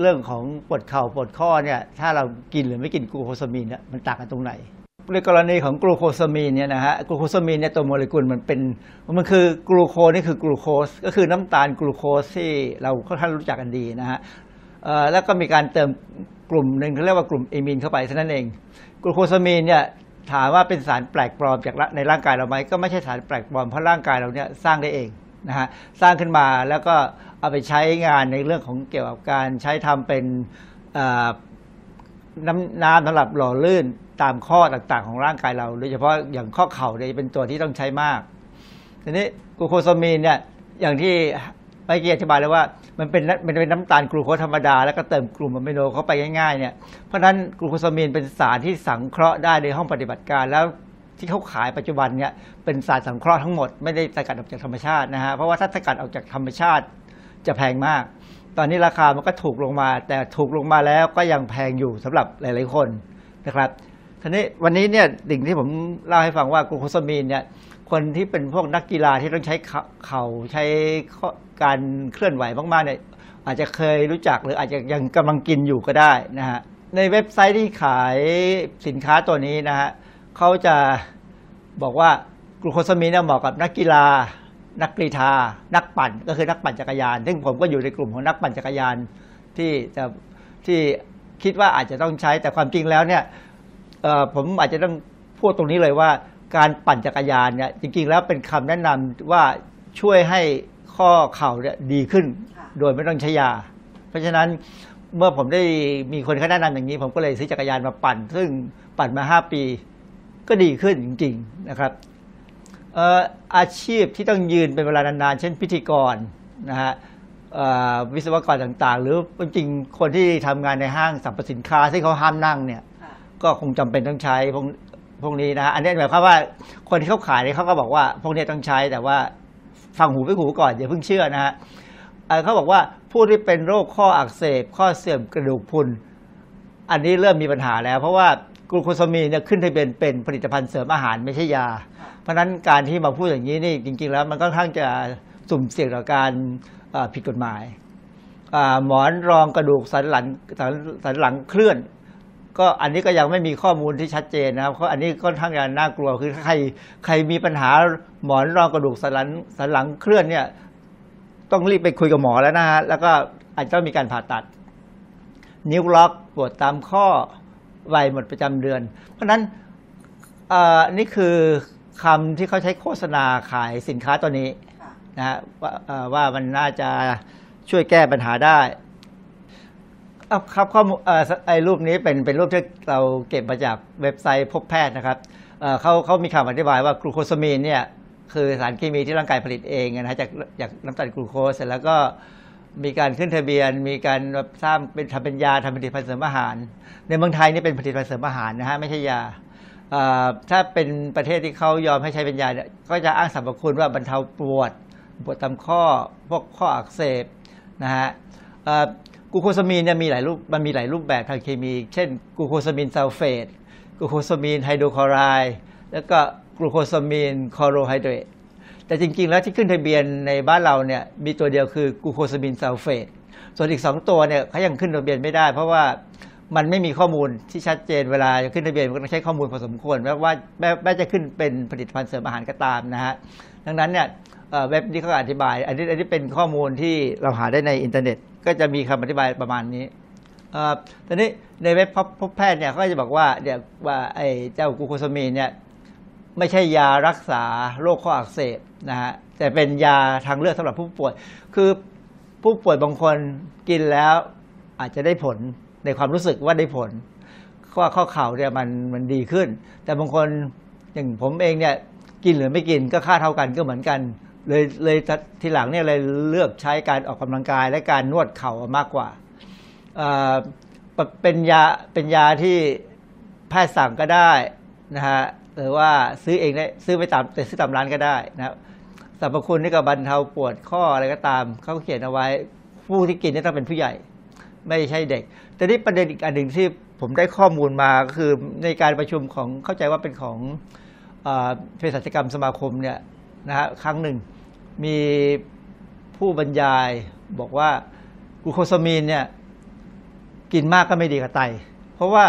เรื่องของปวดเข่าปวดข้อเนี่ยถ้าเรากินหรือไม่กินกลูโคซามีนเนี่ยมันต่างกันตรงไหนในกรณีของกลูโคซามีนเนี่ยนะฮะกลูโคซามีนเนี่ยตัวโมเลกุลมันเป็นมันคือกลูโคนี่คือกลูโคสก็คือน้ำตาลกลูโคสที่เราค่อนข้างรู้จักกันดีนะฮะ แล้วก็มีการเติมกลุ่มหนึ่งเขาเรียกว่ากลุ่มเอมีนเข้าไปเท่านั้นเองกลูโคซามีนเนี่ยถามว่าเป็นสารแปลกปลอมจากในร่างกายเราไหมก็ไม่ใช่สารแปลกปลอมเพราะร่างกายเราเนี่ยสร้างได้เองนะฮะสร้างขึ้นมาแล้วก็เอาไปใช้งานในเรื่องของเกี่ยวกับการใช้ทำเป็นน้ำน้ำสำหรับหล่อลื่นตามข้อต่างๆ ของร่างกายเราโดยเฉพาะอย่างข้อเข่าเนี่ยเป็นตัวที่ต้องใช้มากทีนี้กลูโคซามีนเนี่ยอย่างที่ เมื่อกี้อธิบายแล้วว่ามันเป็นมันเป็นน้ำตาลกลูโคสธรรมดา แล้วก็เติมกลุ่มอะมิโนเข้าไปง่ายๆเนี่ยเพราะฉะนั้นกลูโคซามีนเป็นสารที่สังเคราะห์ได้ในห้องปฏิบัติการแล้วที่เขาขายปัจจุบันเนี่ยเป็นสารสังเคราะห์ทั้งหมดไม่ได้สกัดออกจากธรรมชาตินะฮะเพราะว่าถ้าสกัดออกจากธรรมชาติจะแพงมาก ตอนนี้ราคามันก็ถูกลงมา แต่ถูกลงมาแล้วก็ยังแพงอยู่สำหรับหลาย ๆ คนนะครับทีนี้วันนี้เนี่ยสิ่งที่ผมเล่าให้ฟังว่ากลูโคซามีนเนี่ย คนที่เป็นพวกนักกีฬาที่ต้องใช้เข่าใช้การเคลื่อนไหวมากๆเนี่ยอาจจะเคยรู้จักหรืออาจจะยังกำลังกินอยู่ก็ได้นะฮะในเว็บไซต์ที่ขายสินค้าตัวนี้นะฮะเขาจะบอกว่ากลูโคซามีนเหมาะกับนักกีฬา นักกรีฑานักปั่น ก็คือนักปั่นจักรยาน ซึ่งผมก็อยู่ในกลุ่มของนักปั่นจักรยานที่จะที่คิดว่าอาจจะต้องใช้แต่ความจริงแล้วเนี่ยผมอาจจะต้องพูดตรงนี้เลยว่า การปั่นจักรยานเนี่ยจริงๆแล้วเป็นคำแนะนำว่าช่วยให้ข้อเข่าเนี่ยดีขึ้น โดยไม่ต้องใช้ยา เพราะฉะนั้นเมื่อผมได้มีคนเขาแนะนำอย่างนี้ ผมก็เลยซื้อจักรยานมาปั่น ซึ่งปั่นมา 5 ปีก็ดีขึ้นจริง ๆนะครับเอ่ออาชีพที่ต้องยืนเป็นเวลานานๆ เช่นพิธีกรนะฮะเอ่อวิศวกรต่างๆ หรือจริงๆคนที่ทำงานในห้างสรรพสินค้าที่เขาห้ามนั่งเนี่ยก็คงจำเป็นต้องใช้ พวกนี้นะฮะอันนี้หมายความว่าคนที่เขาขายเนี่ยเขาก็บอกว่า พวกนี้ต้องใช้แต่ว่าฟังหูไปหูก่อนอย่าเพิ่งเชื่อนะฮะเขาบอกว่าผู้ที่เป็นโรคข้ออักเสบ ข้อเสื่อมกระดูกพุนอันนี้เริ่มมีปัญหาแล้ว เพราะว่ากลูโคซามีนเนี่ยขึ้นทะเบียนเป็นผลิตภัณฑ์เสริมอาหารไม่ใช่ยา เพราะนั้นการที่มาพูดอย่างนี้นี่จริง ๆ แล้วมันค่อนข้างจะสุ่มเสี่ยงต่อการผิดกฎหมายหมอนรองกระดูกสันหลังสันหลังเคลื่อน ก็อันนี้ก็ยังไม่มีข้อมูลที่ชัดเจนนะครับเพราะอันนี้ค่อนข้างจะน่ากลัวคือใครใครมีปัญหาหมอนรองกระดูกสันหลังสันหลังเคลื่อนเนี่ยต้องรีบไปคุยกับหมอแล้วนะฮะแล้วก็อาจจะต้องมีการผ่าตัด นิ้วล็อกปวดตามข้อวัยหมดประจำเดือน เพราะฉะนั้นอ่อนี่คือคำที่เขาใช้โฆษณาขายสินค้าตัวนี้นะฮะว่าว่ามันน่าจะช่วยแก้ปัญหาได้ เอาครับข้อมูลไอ้รูปนี้เป็นเป็นรูปที่เราเก็บมาจากเว็บไซต์พบแพทย์นะครับเอ่อเขาเขามีคำอธิบายว่ากลูโคซามีนเนี่ยคือสารเคมีที่ร่างกายผลิตเองนะฮะจากจากน้ำตาลกลูโคสเสร็จแล้วก็มีการขึ้นทะเบียน มีการสร้างเป็นทำเป็นยาทำผลิตภัณฑ์เสริมอาหาร ในเมืองไทยนี่เป็นผลิตภัณฑ์เสริมอาหารนะฮะไม่ใช่ยาถ้าเป็นประเทศที่เขายอมให้ใช้เป็นยาเนี่ยก็จะอ้างสรรพคุณว่าบรรเทาปวด ปวดตามข้อพวกข้ออักเสบนะฮะ กูโคซามีนเนี่ยมีหลายรูปมันมีหลายรูปแบบทางเคมี เช่นกูโคซามีนซัลเฟตกูโคซามีนไฮโดรคลอไรด์แล้วก็กลูโคซามีนคลอโรไฮเดรตแต่จริง ๆ แล้วที่ขึ้นทะเบียนในบ้านเราเนี่ยมีตัวเดียวคือกลูโคซามีนซัลเฟตส่วนอีก 2 ตัวเนี่ยเขายังขึ้นทะเบียนไม่ได้ เพราะว่ามันไม่มีข้อมูลที่ชัดเจนเวลาจะขึ้นทะเบียนมันก็ต้องใช้ข้อมูลพอสมควรแม้ว่าแม้แม้จะขึ้นเป็นผลิตภัณฑ์เสริมอาหารก็ตามนะฮะดังนั้นเนี่ย เว็บนี้เขาอธิบาย อันนี้อันนี้เป็นข้อมูลที่เราหาได้ในอินเทอร์เน็ต ก็จะมีคำอธิบายประมาณนี้ตอนนี้ในเว็บพบแพทย์เนี่ยเขาจะบอกว่าเนี่ยว่าไอ้เจ้ากูโคซามีนเนี่ยไม่ใช่ยารักษาโรคข้ออักเสบนะฮะแต่เป็นยาทางเลือกสำหรับผู้ป่วย คือผู้ป่วยบางคนกินแล้วอาจจะได้ผลในความรู้สึกว่าได้ผลว่าข้อเข่าเนี่ยมันมันดีขึ้น แต่บางคนอย่างผมเองเนี่ยกินหรือไม่กินก็ค่าเท่ากันก็เหมือนกัน เลยเลยทีหลังเนี่ยเลยเลือกใช้การออกกำลังกายและการนวดเข่ามากกว่าเป็นยาเป็นยาที่แพทย์สั่งก็ได้นะฮะหรือว่าซื้อเองได้ซื้อไปตามแต่ซื้อตามร้านก็ได้นะครับสรรพคุณนี่ก็บรรเทาปวดข้ออะไรก็ตามเขาเขียนเอาไว้ผู้ที่กินนี่ต้องเป็นผู้ใหญ่ ไม่ใช่เด็ก แต่นี่ประเด็นอีกอันหนึ่งที่ผมได้ข้อมูลมาก็คือในการประชุมของเข้าใจว่าเป็นของเออเภสัชกรรมสมาคมเนี่ยนะฮะครั้งหนึ่ง มีผู้บรรยายบอกว่ากลูโคซามีนเนี่ยกินมากก็ไม่ดีกับไต เพราะว่า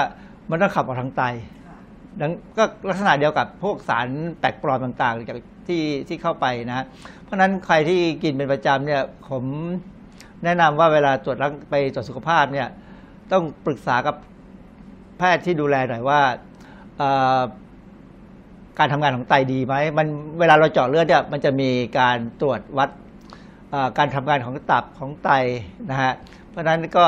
มันต้องขับออกทางไตดังก็ลักษณะเดียวกับพวกสารแปลกปลอมต่างๆจากที่ที่เข้าไปนะ เพราะนั้นใครที่กินเป็นประจำเนี่ยผมแนะนำว่าเวลาตรวจร่างไปตรวจสุขภาพเนี่ยต้องปรึกษากับแพทย์ที่ดูแลหน่อยว่า การทำงานของไตดีไหมมันเวลาเราเจาะเลือดเนี่ยมันจะมีการตรวจวัดการทำงานของตับของไตนะฮะเพราะฉะนั้นก็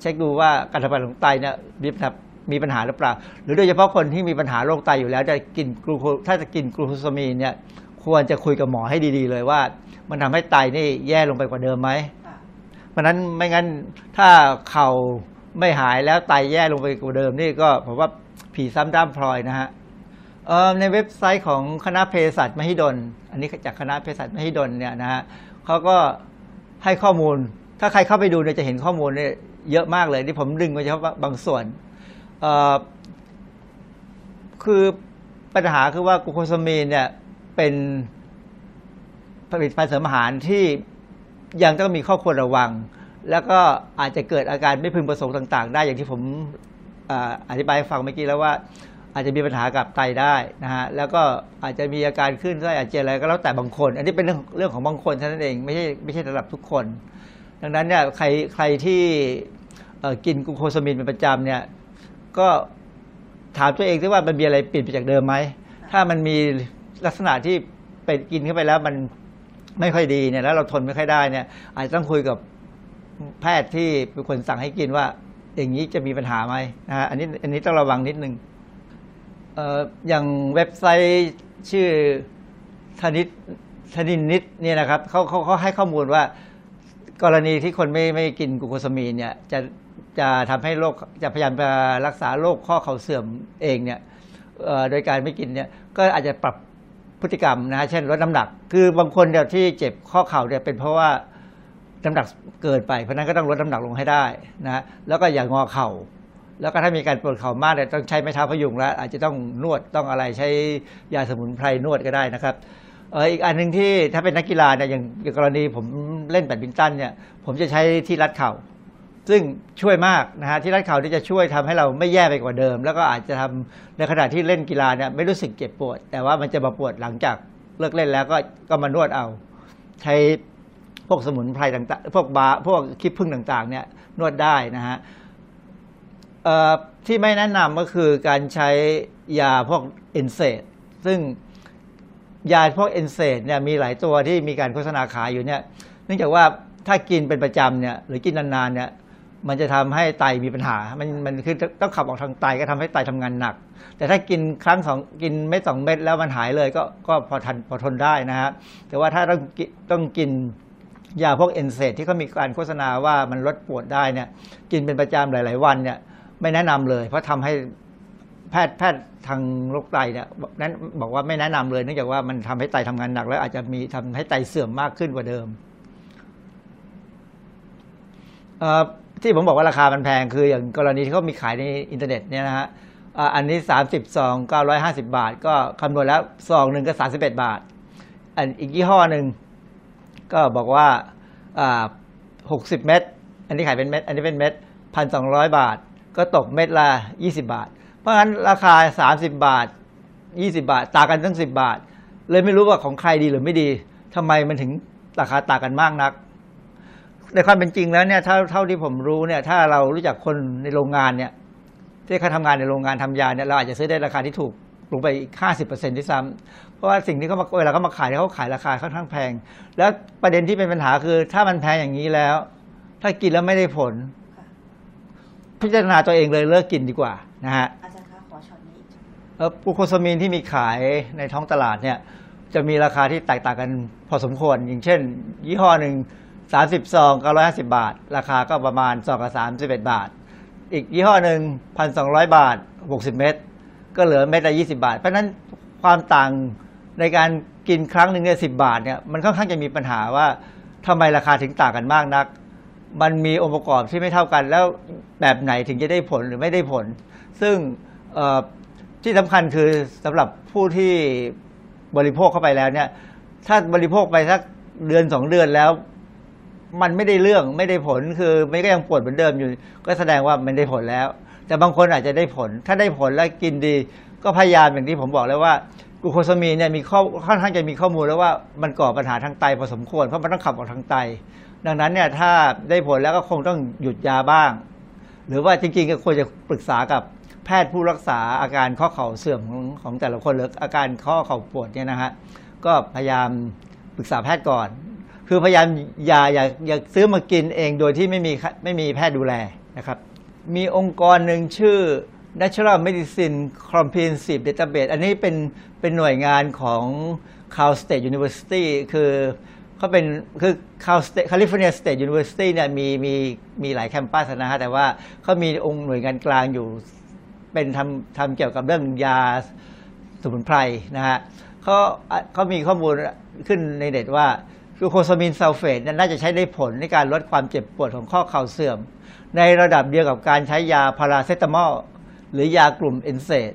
เช็คดูว่าการทำงานของไตเนี่ยมีปัญหามีปัญหาหรือเปล่า หรือโดยเฉพาะคนที่มีปัญหาโรคไตอยู่แล้วจะกินกลูโคถ้าจะกินกลูโคซามีนเนี่ยควรจะคุยกับหมอให้ดีๆ เลยว่า มันทำให้ไตนี่แย่ลงไปกว่าเดิมไหมเพราะนั้นไม่งั้นถ้าเข่าไม่หายแล้วไตแย่ลงไปกว่าเดิมนี่ก็ผมว่าผีซ้ำด้ามพลอยนะฮะ ในเว็บไซต์ของคณะเภสัชมหิดล อันนี้จากคณะเภสัชมหิดลเนี่ยนะฮะเขาก็ให้ข้อมูล ถ้าใครเข้าไปดูเนี่ยจะเห็นข้อมูลเนี่ยเยอะมากเลยที่ผมดึงมาเฉพาะบางส่วน คือปัญหาคือว่ากูโคซามีนเนี่ยเป็นผลิตภัณฑ์เสริมอาหารที่ยังต้องมีข้อควรระวัง แล้วก็อาจจะเกิดอาการไม่พึงประสงค์ต่าง ๆ ได้อย่างที่ผมออธิบายฟังเมื่อกี้แล้วว่า อาจจะมีปัญหากับไตได้นะฮะแล้วก็อาจจะมีอาการขึ้นไส้อาเจียนอะไรก็แล้วแต่บางคน อันนี้เป็นเรื่องเรื่องของบางคนเท่านั้นเองไม่ใช่ไม่ใช่สำหรับทุกคน ดังนั้นเนี่ยใครใครที่กินกลูโคซามินเป็นประจำเนี่ยก็ถามตัวเองซิว่ามันมีอะไรเปลี่ยนไปจากเดิมไหมถ้ามันมีลักษณะที่ไปกินเข้าไปแล้วมันไม่ค่อยดีเนี่ยแล้วเราทนไม่ค่อยได้เนี่ย อาจจะต้องคุยกับแพทย์ที่เป็นคนสั่งให้กินว่า อย่างนี้จะมีปัญหาไหมนะฮะอันนี้อันนี้ต้องระวังนิดนึง อย่างเว็บไซต์ชื่อธนิตธนินนิดเนี่ยนะครับเขาเขาเขาให้ข้อมูลว่ากรณีที่คนไม่ไม่กินกูโคซามีนเนี่ยจะจะทำให้โรคจะพยายามจะรักษาโรคข้อเข่าเสื่อมเองเนี่ยโดยการไม่กินเนี่ยก็อาจจะปรับพฤติกรรมนะเช่นลดน้ำหนัก คือบางคนเนี่ยที่เจ็บข้อเข่าเนี่ยเป็นเพราะว่าน้ำหนักเกินไป เพราะนั้นก็ต้องลดน้ำหนักลงให้ได้นะแล้วก็อย่างงอเข่า แล้วก็ถ้ามีการปวดเข่ามากเนี่ยต้องใช้ไม้เท้าพยุงแล้ว อาจจะต้องนวดต้องอะไรใช้ยาสมุนไพรนวดก็ได้นะครับเอออีกอันหนึ่งที่ถ้าเป็นนักกีฬาเนี่ยอย่างอย่างกรณีผมเล่นแบดมินตันเนี่ยผมจะใช้ที่รัดเข่า ซึ่งช่วยมากนะฮะที่รัดเข่าที่จะช่วยทำให้เราไม่แย่ไปกว่าเดิม แล้วก็อาจจะทำในขณะที่เล่นกีฬาเนี่ยไม่รู้สึกเจ็บปวด แต่ว่ามันจะมาปวดหลังจากเลิกเล่นแล้วก็ก็มานวดเอา ใช้พวกสมุนไพรต่างๆ พวกบาพวกคิดพึ่งต่างๆเนี่ยนวดได้นะฮะ ที่ไม่แนะนำก็คือการใช้ยาพวกเอนเซดซึ่งยาพวกเอนเซดเนี่ยมีหลายตัวที่มีการโฆษณาขายอยู่เนี่ยเนื่องจากว่าถ้ากินเป็นประจำเนี่ยหรือกินนานๆเนี่ยมันจะทำให้ไตมีปัญหา มันมันคือต้องขับออกทางไตก็ทำให้ไตทำงานหนัก แต่ถ้ากินครั้งสองกินเม็ดสองเม็ดแล้วมันหายเลยก็ก็พอทันพอทนได้นะฮะ แต่ว่าถ้าต้องกิต้องกินยาพวกเอนเซดที่เขามีการโฆษณาว่ามันลดปวดได้เนี่ย กินเป็นประจำหลาย ๆ วันเนี่ย ไม่แนะนำเลย เพราะทำให้แพทย์แพทย์ทางโรคไตเนี่ยนั้นบอกว่าไม่แนะนำเลยเนื่องจากว่ามันทำให้ไตทำงานหนัก แล้วอาจจะมีทำให้ไตเสื่อมมากขึ้นกว่าเดิมที่ผมบอกว่าราคามันแพงคืออย่างกรณีที่เขามีขายในอินเทอร์เน็ตเนี่ยนะฮะอันนี้ 30ซอง950 บาท ก็คำนวณแล้วซองหนึ่งก็ 31 บาท อันอีกยี่ห้อหนึ่งก็บอกว่าอ่า60 เม็ดอันนี้ขายเป็นเม็ดอันนี้เป็นเม็ดพันสองบาท ก็ตกเม็ดละ20 บาท เพราะฉะนั้นราคา 30 บาท 20 บาทต่างกันตั้ง 10 บาท เลยไม่รู้ว่าของใครดีหรือไม่ดีทำไมมันถึงราคาต่างกันมากนัก ในความเป็นจริงแล้วเนี่ยเท่าเท่าที่ผมรู้เนี่ยถ้าเรารู้จักคนในโรงงานเนี่ยที่เขาทำงานในโรงงานทำยาเนี่ยเราอาจจะซื้อได้ราคาที่ถูกลงไปอีกห้าสิบเปอร์เซ็นต์ที่ซ้ำเพราะว่าสิ่งที่เขามาเวลาเขามาขายเขาขายราคาค่อนข้างแพง แล้วประเด็นที่เป็นปัญหาคือ ถ้ามันแพงอย่างนี้แล้ว ถ้ากินแล้วไม่ได้ผล พิจารณาตัวเองเลยเลิกกินดีกว่านะฮะอาจารย์คะขอช็อตนี้เอ่อปูโคซามีนที่มีขายในท้องตลาดเนี่ย จะมีราคาที่แตกต่างกันพอสมควร อย่างเช่น ยี่ห้อหนึ่งสามสิบซองเก้าร้อยห้าสิบาท ราคาก็ประมาณซองละสามสิบเอ็ดบาท อีกยี่ห้อหนึ่งพันสองร้อยบาทหกสิบเม็ดก็เหลือเม็ดละยี่สิบาท เพราะฉะนั้นความต่างในการกินครั้งหนึ่งเนี่ยสิบาทเนี่ยมันค่อนข้างจะมีปัญหาว่าทำไมราคาถึงต่างกันมากนัก มันมีองค์ประกอบที่ไม่เท่ากัน แล้วแบบไหนถึงจะได้ผลหรือไม่ได้ผล ซึ่งที่สำคัญคือสำหรับผู้ที่บริโภคเข้าไปแล้วเนี่ย ถ้าบริโภคไปสักเดือนสองเดือนแล้ว มันไม่ได้เรื่องไม่ได้ผลคือไม่ก็ยังปวดเหมือนเดิมอยู่ ก็แสดงว่ามันได้ผลแล้ว แต่บางคนอาจจะได้ผล ถ้าได้ผลแล้วกินดี ก็พยายามอย่างที่ผมบอกแล้วว่ากูโคซามีนเนี่ยมีข้อค่อนข้างจะมีข้อมูลแล้วว่ามันก่อปัญหาทางไตพอสมควรเพราะมันต้องขับออกทางไต ดังนั้นเนี่ยถ้าได้ผลแล้วก็คงต้องหยุดยาบ้าง หรือว่าจริงๆก็ควรจะปรึกษากับแพทย์ผู้รักษาอาการข้อเข่าเสื่อมของของแต่ละคนหรืออาการข้อเข่าปวดเนี่ยนะฮะก็พยายามปรึกษาแพทย์ก่อน คือพยายามอย่าอย่าอย่าซื้อมากินเองโดยที่ไม่มีไม่มีแพทย์ดูแลนะครับ มีองค์กรหนึ่งชื่อ Natural Medicine Comprehensive Database อันนี้เป็นเป็นหน่วยงานของ Cal State University คือ เขาเป็นคือ Cal State California State University เนี่ยมีมีมีหลาย campus นะฮะแต่ว่าเขามีองค์หน่วยงานกลางอยู่ เป็นทำทำเกี่ยวกับเรื่องยาสมุนไพรนะฮะเขาเขามีข้อมูลขึ้นในเน็ตว่ากลูโคซามีนซัลเฟตน่าจะใช้ได้ผลในการลดความเจ็บปวดของข้อเข่าเสื่อม ในระดับเดียวกับการใช้ยาพาราเซตามอลหรือยากลุ่ม NSAID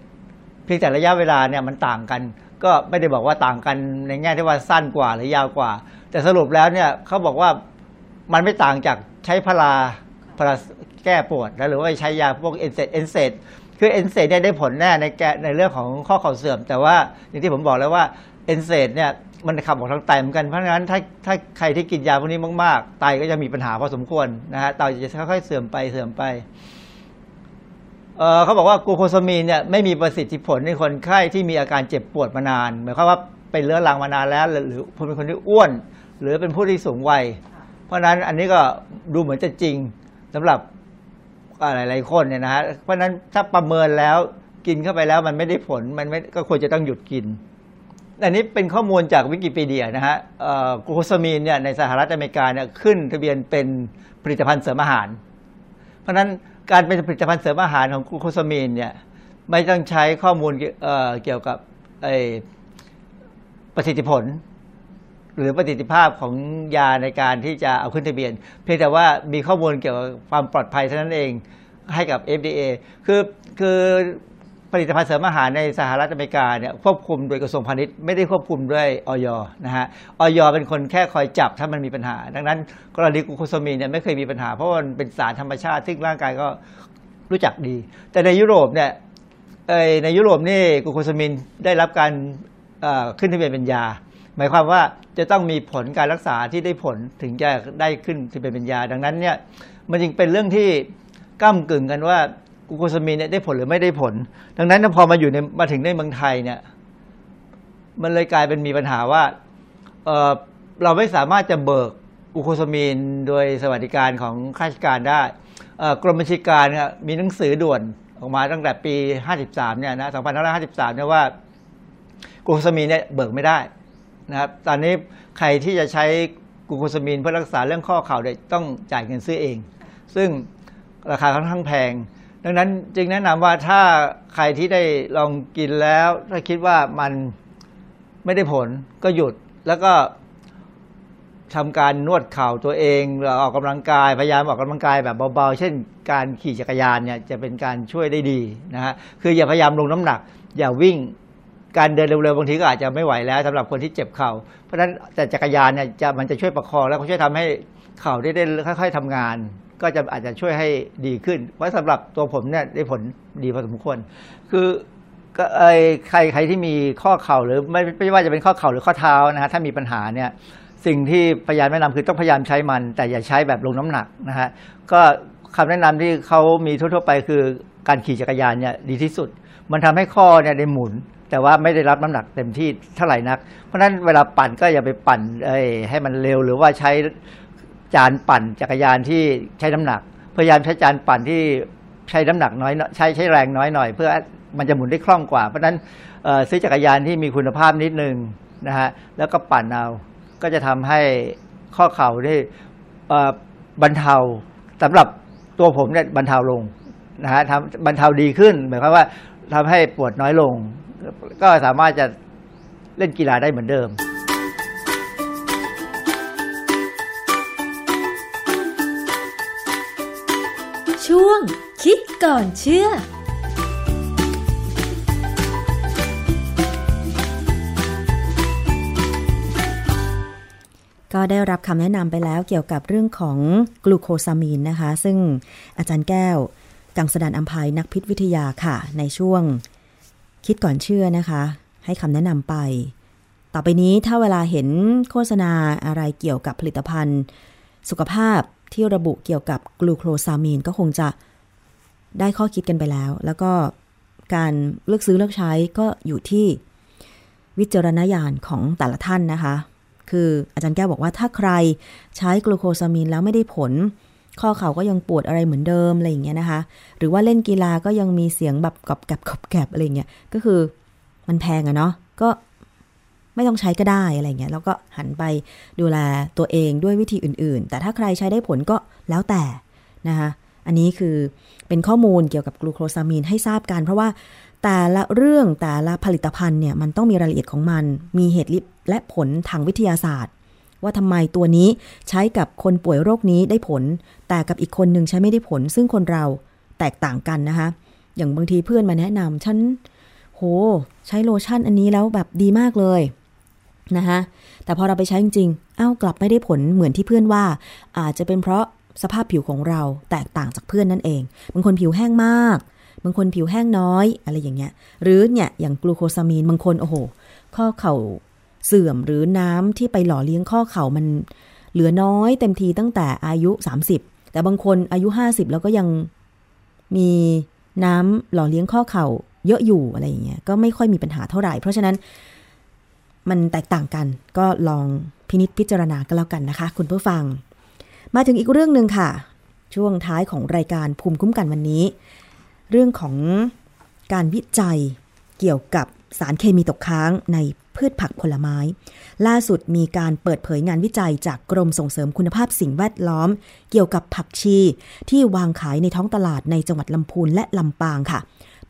เพียงแต่ระยะเวลาเนี่ยมันต่างกัน ก็ไม่ได้บอกว่าต่างกันในแง่ที่ว่าสั้นกว่าหรือยาวกว่า แต่สรุปแล้วเนี่ยเขาบอกว่ามันไม่ต่างจากใช้พาราพาราแก้ปวดนะหรือว่าใช้ยาพวก NSAID NSAID คือ NSAID เนี่ยได้ผลแน่ในแกในเรื่องของข้อเข่าเสื่อม แต่ว่าอย่างที่ผมบอกแล้วว่า NSAID เนี่ยมันขับออกทางไตเหมือนกันเพราะฉะนั้นถ้าถ้าใครที่กินยาพวกนี้มากๆ ไตก็จะมีปัญหาพอสมควรนะฮะไตจะค่อยๆเสื่อมไปเสื่อมไปเออเขาบอกว่ากูโคซามีนเนี่ยไม่มีประสิทธิผลในคนไข้ที่มีอาการเจ็บปวดมานานหมายความว่าเป็นเรื้อรังมานานแล้ว หรือเป็นคนที่อ้วน หรือเป็นผู้ที่สูงวัย เพราะฉะนั้นอันนี้ก็ดูเหมือนจะจริงสำหรับหลายๆคนเนี่ยนะฮะเพราะฉะนั้นถ้าประเมินแล้วกินเข้าไปแล้วมันไม่ได้ผลมันไม่ก็ควรจะต้องหยุดกิน อันนี้เป็นข้อมูลจากวิกิพีเดียนะฮะกลูโคซามีนเนี่ยในสหรัฐอเมริกาเนี่ยขึ้นทะเบียนเป็นผลิตภัณฑ์เสริมอาหาร เพราะฉะนั้นการเป็นผลิตภัณฑ์เสริมอาหารของกลูโคซามีนเนี่ยไม่ต้องใช้ข้อมูลเเกี่ยวกับประสิทธิผล หรือประสิทธิภาพของยาในการที่จะเอาขึ้นทะเบียน เพียงแต่ว่ามีข้อมูลเกี่ยวกับความปลอดภัยเท่านั้นเองให้กับ FDA คือคือผลิตภัณฑ์เสริมอาหารในสหรัฐอเมริกาเนี่ยควบคุมโดยกระทรวงพาณิชย์ไม่ได้ควบคุมด้วยออยนะฮะออยเป็นคนแค่คอยจับถ้ามันมีปัญหา ดังนั้นกรณีกูโคซมีนเนี่ยไม่เคยมีปัญหา เพราะมันเป็นสารธรรมชาติซึ่งร่างกายก็รู้จักดี แต่ในยุโรปเนี่ยในยุโรปนี่กูโคซมีนได้รับการขึ้นทะเบียนเป็นยา หมายความว่าจะต้องมีผลการรักษาที่ได้ผลถึงจะได้ขึ้นทะเบียนเป็นยาดังนั้นเนี่ยมันจึงเป็นเรื่องที่ก้ากึ่งกันว่ากูโคซามีนเนี่ยได้ผลหรือไม่ได้ผล ดังนั้นพอมาอยู่ในมาถึงในเมืองไทยเนี่ยมันเลยกลายเป็นมีปัญหาว่าเเราไม่สามารถจะเบิกกูโคซามีนโดยสวัสดิการของข้าราชการได้กรมบัญชีการมีหนังสือด่วนออกมาตั้งแต่ปี 53 เนี่ยนะ 2553 เนี่ยว่ากูโคซามีนเนี่ยเบิกไม่ได้ นะครับตอนนี้ใครที่จะใช้กูโคซามีนเพื่อรักษาเรื่องข้อเข่าเนี่ยต้องจ่ายเงินซื้อเอง ซึ่งราคาค่อนข้างแพง ดังนั้นจึงแนะนำว่าถ้าใครที่ได้ลองกินแล้ว ถ้าคิดว่ามันไม่ได้ผลก็หยุดแล้วก็ทำการนวดเข่าตัวเองหรือออกกำลังกายพยายามออกกำลังกายแบบเบาๆ เช่น การขี่จักรยานเนี่ยจะเป็นการช่วยได้ดีนะฮะคืออย่าพยายามลงน้ำหนัก อย่าวิ่ง การเดินเร็วๆบางทีก็อาจจะไม่ไหวแล้วสำหรับคนที่เจ็บเข่า เพราะฉะนั้นแต่จักรยานเนี่ยจะมันจะช่วยประคองแล้วก็ช่วยทำให้เข่าได้ได้ค่อย ๆทำงาน ก็จะอาจจะช่วยให้ดีขึ้น เพราะสำหรับตัวผมเนี่ยได้ผลดีพอสมควร คือก็ไอ้ใครใครที่มีข้อเข่าหรือไม่ไม่ว่าจะเป็นข้อเข่าหรือข้อเท้านะฮะถ้ามีปัญหาเนี่ยสิ่งที่พยายามแนะนำคือต้องพยายามใช้มัน แต่อย่าใช้แบบลงน้ำหนักนะฮะก็คำแนะนำที่เขามีทั่วๆไปคือการขี่จักรยานเนี่ยดีที่สุด มันทำให้ข้อเนี่ยได้หมุน แต่ว่าไม่ได้รับน้ำหนักเต็มที่เท่าไหร่นัก เพราะฉะนั้นเวลาปั่นก็อย่าไปปั่นให้มันเร็วหรือว่าใช้จานปั่นจักรยานที่ใช้น้ำหนัก พยายามใช้จานปั่นที่ใช้น้ำหนักน้อยใช้ใช้แรงน้อยหน่อย เพื่อมันจะหมุนได้คล่องกว่า เพราะฉะนั้นซื้อจักรยานที่มีคุณภาพนิดนึงนะฮะแล้วก็ปั่นเอาก็จะทำให้ข้อเข่าได้บรรเทาสำหรับตัวผมเนี่ยบรรเทาลงนะฮะทำบรรเทาดีขึ้นหมายความว่าทำให้ปวดน้อยลง ก็สามารถจะเล่นกีฬาได้เหมือนเดิม ช่วงคิดก่อนเชื่อก็ได้รับคำแนะนำไปแล้วเกี่ยวกับเรื่องของกลูโคซามีนนะคะ ซึ่งอาจารย์แก้ว กังสดานอัมภัยนักพิษวิทยาค่ะ ในช่วง คิดก่อนเชื่อนะคะ ให้คำแนะนำไป ต่อไปนี้ถ้าเวลาเห็นโฆษณาอะไรเกี่ยวกับผลิตภัณฑ์ สุขภาพที่ระบุเกี่ยวกับกลูโคซามีนก็คงจะได้ข้อคิดกันไปแล้ว แล้วก็การเลือกซื้อเลือกใช้ก็อยู่ที่วิจารณญาณของแต่ละท่านนะคะ คืออาจารย์แก้วบอกว่าถ้าใครใช้กลูโคซามีนแล้วไม่ได้ผล ข้อเข่าก็ยังปวดอะไรเหมือนเดิมอะไรอย่างเงี้ยนะคะ หรือว่าเล่นกีฬาก็ยังมีเสียงแบบกรอบแกรบกรอบแกรบอะไรเงี้ยก็คือมันแพงอะเนาะก็ไม่ต้องใช้ก็ได้อะไรเงี้ยแล้วก็หันไปดูแลตัวเองด้วยวิธีอื่น ๆ แต่ถ้าใครใช้ได้ผลก็แล้วแต่นะคะอันนี้คือเป็นข้อมูลเกี่ยวกับกลูโคซามีนให้ทราบกัน เพราะว่าแต่ละเรื่องแต่ละผลิตภัณฑ์เนี่ยมันต้องมีรายละเอียดของมัน มีเหตุและผลทางวิทยาศาสตร์ ว่าทำไมตัวนี้ใช้กับคนป่วยโรคนี้ได้ผล แต่กับอีกคนหนึ่งใช้ไม่ได้ผล ซึ่งคนเราแตกต่างกันนะคะ อย่างบางทีเพื่อนมาแนะนำฉันโห ใช้โลชั่นอันนี้แล้วแบบดีมากเลยนะคะแต่พอเราไปใช้จริงๆเอ้ากลับไม่ได้ผลเหมือนที่เพื่อนว่า อาจจะเป็นเพราะสภาพผิวของเราแตกต่างจากเพื่อนนั่นเอง บางคนผิวแห้งมาก บางคนผิวแห้งน้อยอะไรอย่างเงี้ย หรือเนี่ยอย่างกลูโคซามีนบางคนโอ้โห ข้อเข่า เสื่อมหรือน้ำที่ไปหล่อเลี้ยงข้อเข่ามันเหลือน้อยเต็มทีตั้งแต่อายุ 30 แต่บางคนอายุ 50 แล้วก็ยังมีน้ำหล่อเลี้ยงข้อเข่าเยอะอยู่อะไรอย่างเงี้ยก็ไม่ค่อยมีปัญหาเท่าไหร่ เพราะฉะนั้นมันแตกต่างกันก็ลองพินิษพิจารณากันแล้วกันนะคะ คุณผู้ฟัง มาถึงอีกเรื่องหนึ่งค่ะ ช่วงท้ายของรายการภูมิคุ้มกันวันนี้ เรื่องของการวิจัยเกี่ยวกับสารเคมีตกค้างใน พืชผักผลไม้ ล่าสุดมีการเปิดเผยงานวิจัยจากกรมส่งเสริมคุณภาพสิ่งแวดล้อม เกี่ยวกับผักชี ที่วางขายในท้องตลาดในจังหวัดลำพูนและลำปางค่ะ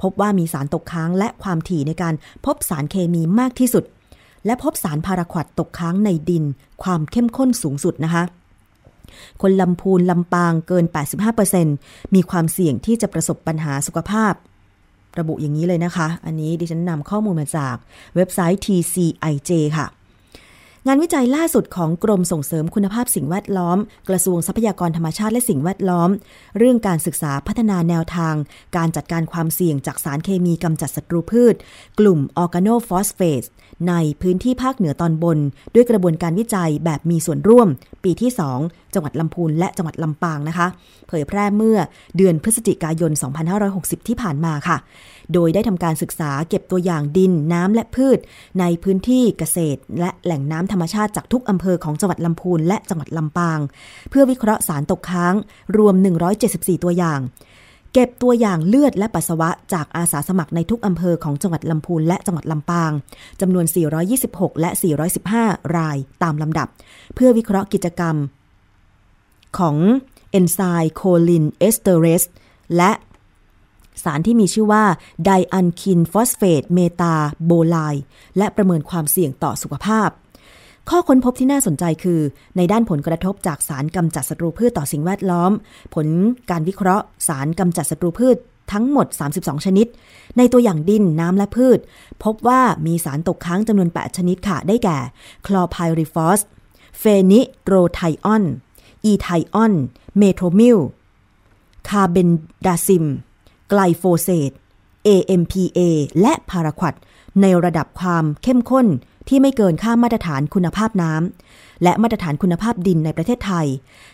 พบว่ามีสารตกค้างและความถี่ในการพบสารเคมีมากที่สุด และพบสารพาราควดตกค้างในดิน ความเข้มข้นสูงสุดนะคะคนลำพูนลำปางเกิน 85%มีความเสี่ยงที่จะประสบปัญหาสุขภาพ ระบุอย่างนี้เลยนะคะ อันนี้ดิฉันนำข้อมูลมาจากเว็บไซต์ TCIJ ค่ะ งานวิจัยล่าสุดของกรมส่งเสริมคุณภาพสิ่งแวดล้อม กระทรวงทรัพยากรธรรมชาติและสิ่งแวดล้อม เรื่องการศึกษาพัฒนาแนวทาง การจัดการความเสี่ยงจากสารเคมีกำจัดศัตรูพืช กลุ่มออร์แกโนฟอสเฟตในพื้นที่ภาคเหนือตอนบน ด้วยกระบวนการวิจัยแบบมีส่วนร่วม ปีที่ 2 จังหวัดลำพูนและจังหวัดลำปางนะคะ เผยแพร่เมื่อเดือนพฤศจิกายน 2560 ที่ผ่านมาค่ะ โดยได้ทำการศึกษาเก็บตัวอย่างดินน้ำและพืช ในพื้นที่เกษตร และแหล่งน้ำธรรมชาติจากทุกอำเภอของจังหวัดลำพูนและจังหวัดลำปาง เพื่อวิเคราะห์สารตกค้างรวม 174 ตัวอย่าง เก็บตัวอย่างเลือดและปัสสาวะจากอาสาสมัครในทุกอำเภอของจังหวัดลำพูนและจังหวัดลำปางจำนวน 426 และ 415 รายตามลำดับ เพื่อวิเคราะห์กิจกรรม ของเอนไซม์โคลีนเอสเตอเรสและสารที่มีชื่อว่า dialkyl phosphate metabolite และประเมินความเสี่ยงต่อสุขภาพ ข้อค้นพบที่น่าสนใจคือ ในด้านผลกระทบจากสารกำจัดศัตรูพืชต่อสิ่งแวดล้อม ผลการวิเคราะห์ สารกำจัดศัตรูพืชทั้งหมด 32 ชนิด ในตัวอย่างดินน้ำและพืช พบว่ามีสารตกค้างจำนวน 8 ชนิดค่ะ ได้แก่ คลอไพริฟอส เฟนิโตรไทออน อีไทออน เมโทมิล คาเบนดาซิม ไกลโฟเซต AMPA และพาราควอตในระดับความเข้มข้น ที่ไม่เกินค่ามาตรฐานคุณภาพน้ำและมาตรฐานคุณภาพดินในประเทศไทย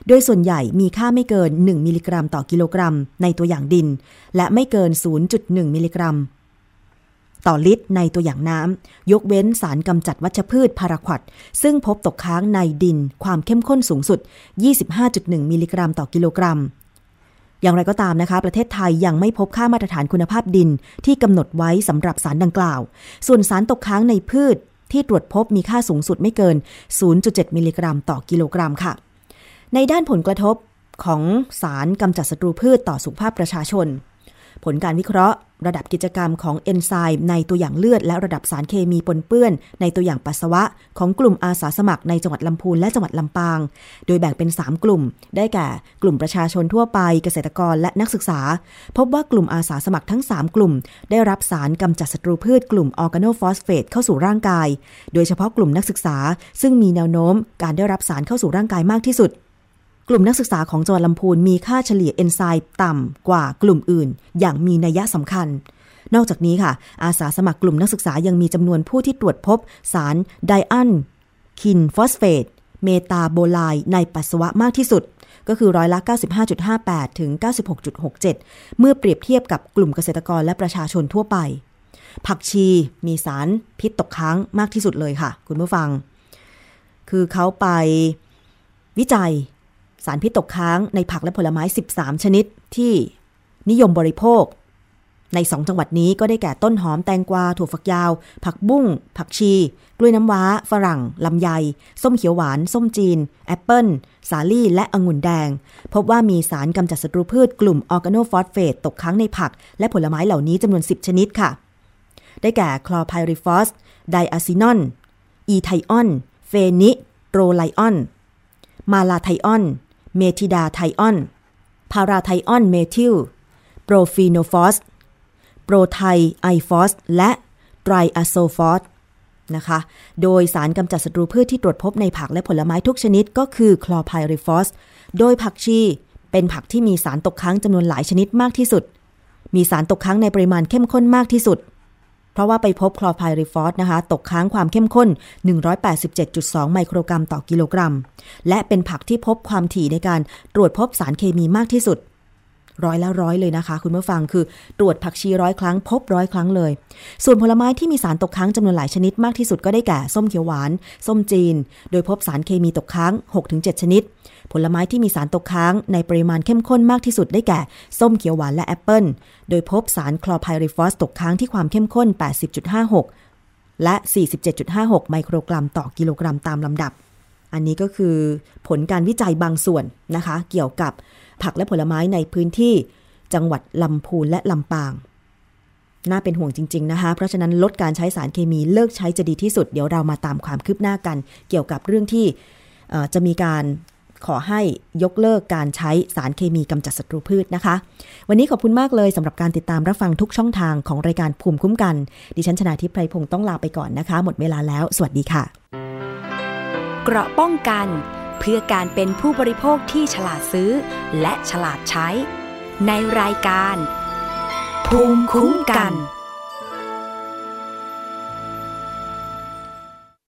โดยส่วนใหญ่มีค่าไม่เกิน 1 มิลลิกรัมต่อกิโลกรัม ในตัวอย่างดิน และไม่เกิน 0.1 มิลลิกรัม ต่อลิตรในตัวอย่างน้ำยกเว้นสารกำจัดวัชพืชพาราควดซึ่งพบตกค้างในดินความเข้มข้นสูงสุด 25.1 มิลลิกรัมต่อกิโลกรัมอย่างไรก็ตามนะคะ ประเทศไทยยังไม่พบค่ามาตรฐานคุณภาพดินที่กำหนดไว้สำหรับสารดังกล่าว ส่วนสารตกค้างในพืช ที่ตรวจพบมีค่าสูงสุดไม่เกิน 0.7 มิลลิกรัม ต่อกิโลกรัมค่ะ ในด้านผลกระทบของสารกำจัดศัตรูพืชต่อสุขภาพประชาชน ผลการวิเคราะห์ ระดับกิจกรรมของเอนไซม์ในตัวอย่างเลือด และระดับสารเคมีปนเปื้อน ในตัวอย่างปัสสาวะ ของกลุ่มอาสาสมัครในจังหวัดลำพูนและจังหวัดลำปาง โดยแบ่งเป็น 3 กลุ่ม ได้แก่ กลุ่มประชาชนทั่วไปเกษตรกรและนักศึกษา พบว่ากลุ่มอาสาสมัครทั้ง 3 กลุ่ม ได้รับสารกำจัดศัตรูพืชกลุ่มออร์แกโนฟอสเฟตเข้าสู่ร่างกาย โดยเฉพาะกลุ่มนักศึกษา ซึ่งมีแนวโน้ม การได้รับสารเข้าสู่ร่างกายมากที่สุด กลุ่มนักศึกษาของจังหวัดลำพูนมีค่าเฉลี่ยเอนไซม์ต่ำกว่ากลุ่มอื่น อย่างมีนัยสำคัญ นอกจากนี้ค่ะ อาสาสมัครกลุ่มนักศึกษายังมีจำนวนผู้ที่ตรวจพบสารไดอันคินฟอสเฟต เมตาโบไลในปัสสาวะมากที่สุด ก็คือร้อยละ 95.58 ถึง 96.67 เมื่อเปรียบเทียบกับกลุ่มเกษตรกรและประชาชนทั่วไป ผักชีมีสารพิษตกค้างมากที่สุดเลยค่ะ คุณผู้ฟัง คือเขาไปวิจัยสารพิษตกค้างในผักและผลไม้ 13 ชนิดที่นิยมบริโภค ใน 2 จังหวัดนี้ก็ได้แก่ต้นหอมแตงกวา ถั่วฝักยาว ผักบุ้ง ผักชี กล้วยน้ำว้า ฝรั่ง ลำไย ส้มเขียวหวาน ส้มจีน แอปเปิลสาลี่ และองุ่นแดง พบว่ามีสารกำจัดศัตรูพืชกลุ่มออร์แกโนฟอสเฟตตกค้างในผัก และผลไม้เหล่านี้จำนวน 10 ชนิดค่ะ ได้แก่คลอไพริฟอส ไดอะซินอน อีไทออน เฟนิโตรไทออน มาลาไทออน เมทิดาไทออน พาราไทออนเมทิล โปรฟีโนฟอส โปรไทโอฟอส และไตรอะโซฟอสนะคะ โดยสารกำจัดศัตรูพืชที่ตรวจพบในผักและผลไม้ทุกชนิดก็คือคลอไพริฟอส โดยผักชีเป็นผักที่มีสารตกค้างจำนวนหลายชนิดมากที่สุด มีสารตกค้างในปริมาณเข้มข้นมากที่สุด เพราะว่าไปพบคลอไพริฟอสนะคะ ตกค้างความเข้มข้น 187.2 ไมโครกรัมต่อกิโลกรัม และเป็นผักที่พบความถี่ในการตรวจพบสารเคมีมากที่สุด ร้อยละร้อยเลยนะคะ คุณผู้ฟังคือตรวจผักชีร้อยครั้ง พบร้อยครั้งเลย ส่วนผลไม้ที่มีสารตกค้างจำนวนหลายชนิดมากที่สุดก็ได้แก่ ส้มเขียวหวาน ส้มจีน โดยพบสารเคมีตกค้าง 6-7 ชนิด ผลไม้ที่มีสารตกค้างในปริมาณเข้มข้นมากที่สุดได้แก่ ส้มเขียวหวานและแอปเปิลโดยพบสารคลอไพริฟอสตกค้างที่ความเข้มข้น 80.56 และ 47.56 ไมโครกรัมต่อกิโลกรัมตามลำดับ อันนี้ก็คือผลการวิจัยบางส่วนนะคะ เกี่ยวกับผักและผลไม้ในพื้นที่ จังหวัดลำพูนและลำปางน่าเป็นห่วงจริง ๆ นะคะ เพราะฉะนั้นลดการใช้สารเคมีเลิกใช้จะดีที่สุด เดี๋ยวเรามาตามความคืบหน้ากัน เกี่ยวกับเรื่องที่จะมีการ ขอให้ยกเลิกการใช้สารเคมีกำจัดศัตรูพืชนะคะ วันนี้ขอบคุณมากเลยสำหรับการติดตามรับฟังทุกช่องทางของรายการภูมิคุ้มกัน ดิฉันชนาทิพไพรพงศ์ต้องลาไปก่อนนะคะ หมดเวลาแล้ว สวัสดีค่ะ เกราะป้องกัน เพื่อการเป็นผู้บริโภคที่ฉลาดซื้อ และฉลาดใช้ ในรายการ ภูมิคุ้มกัน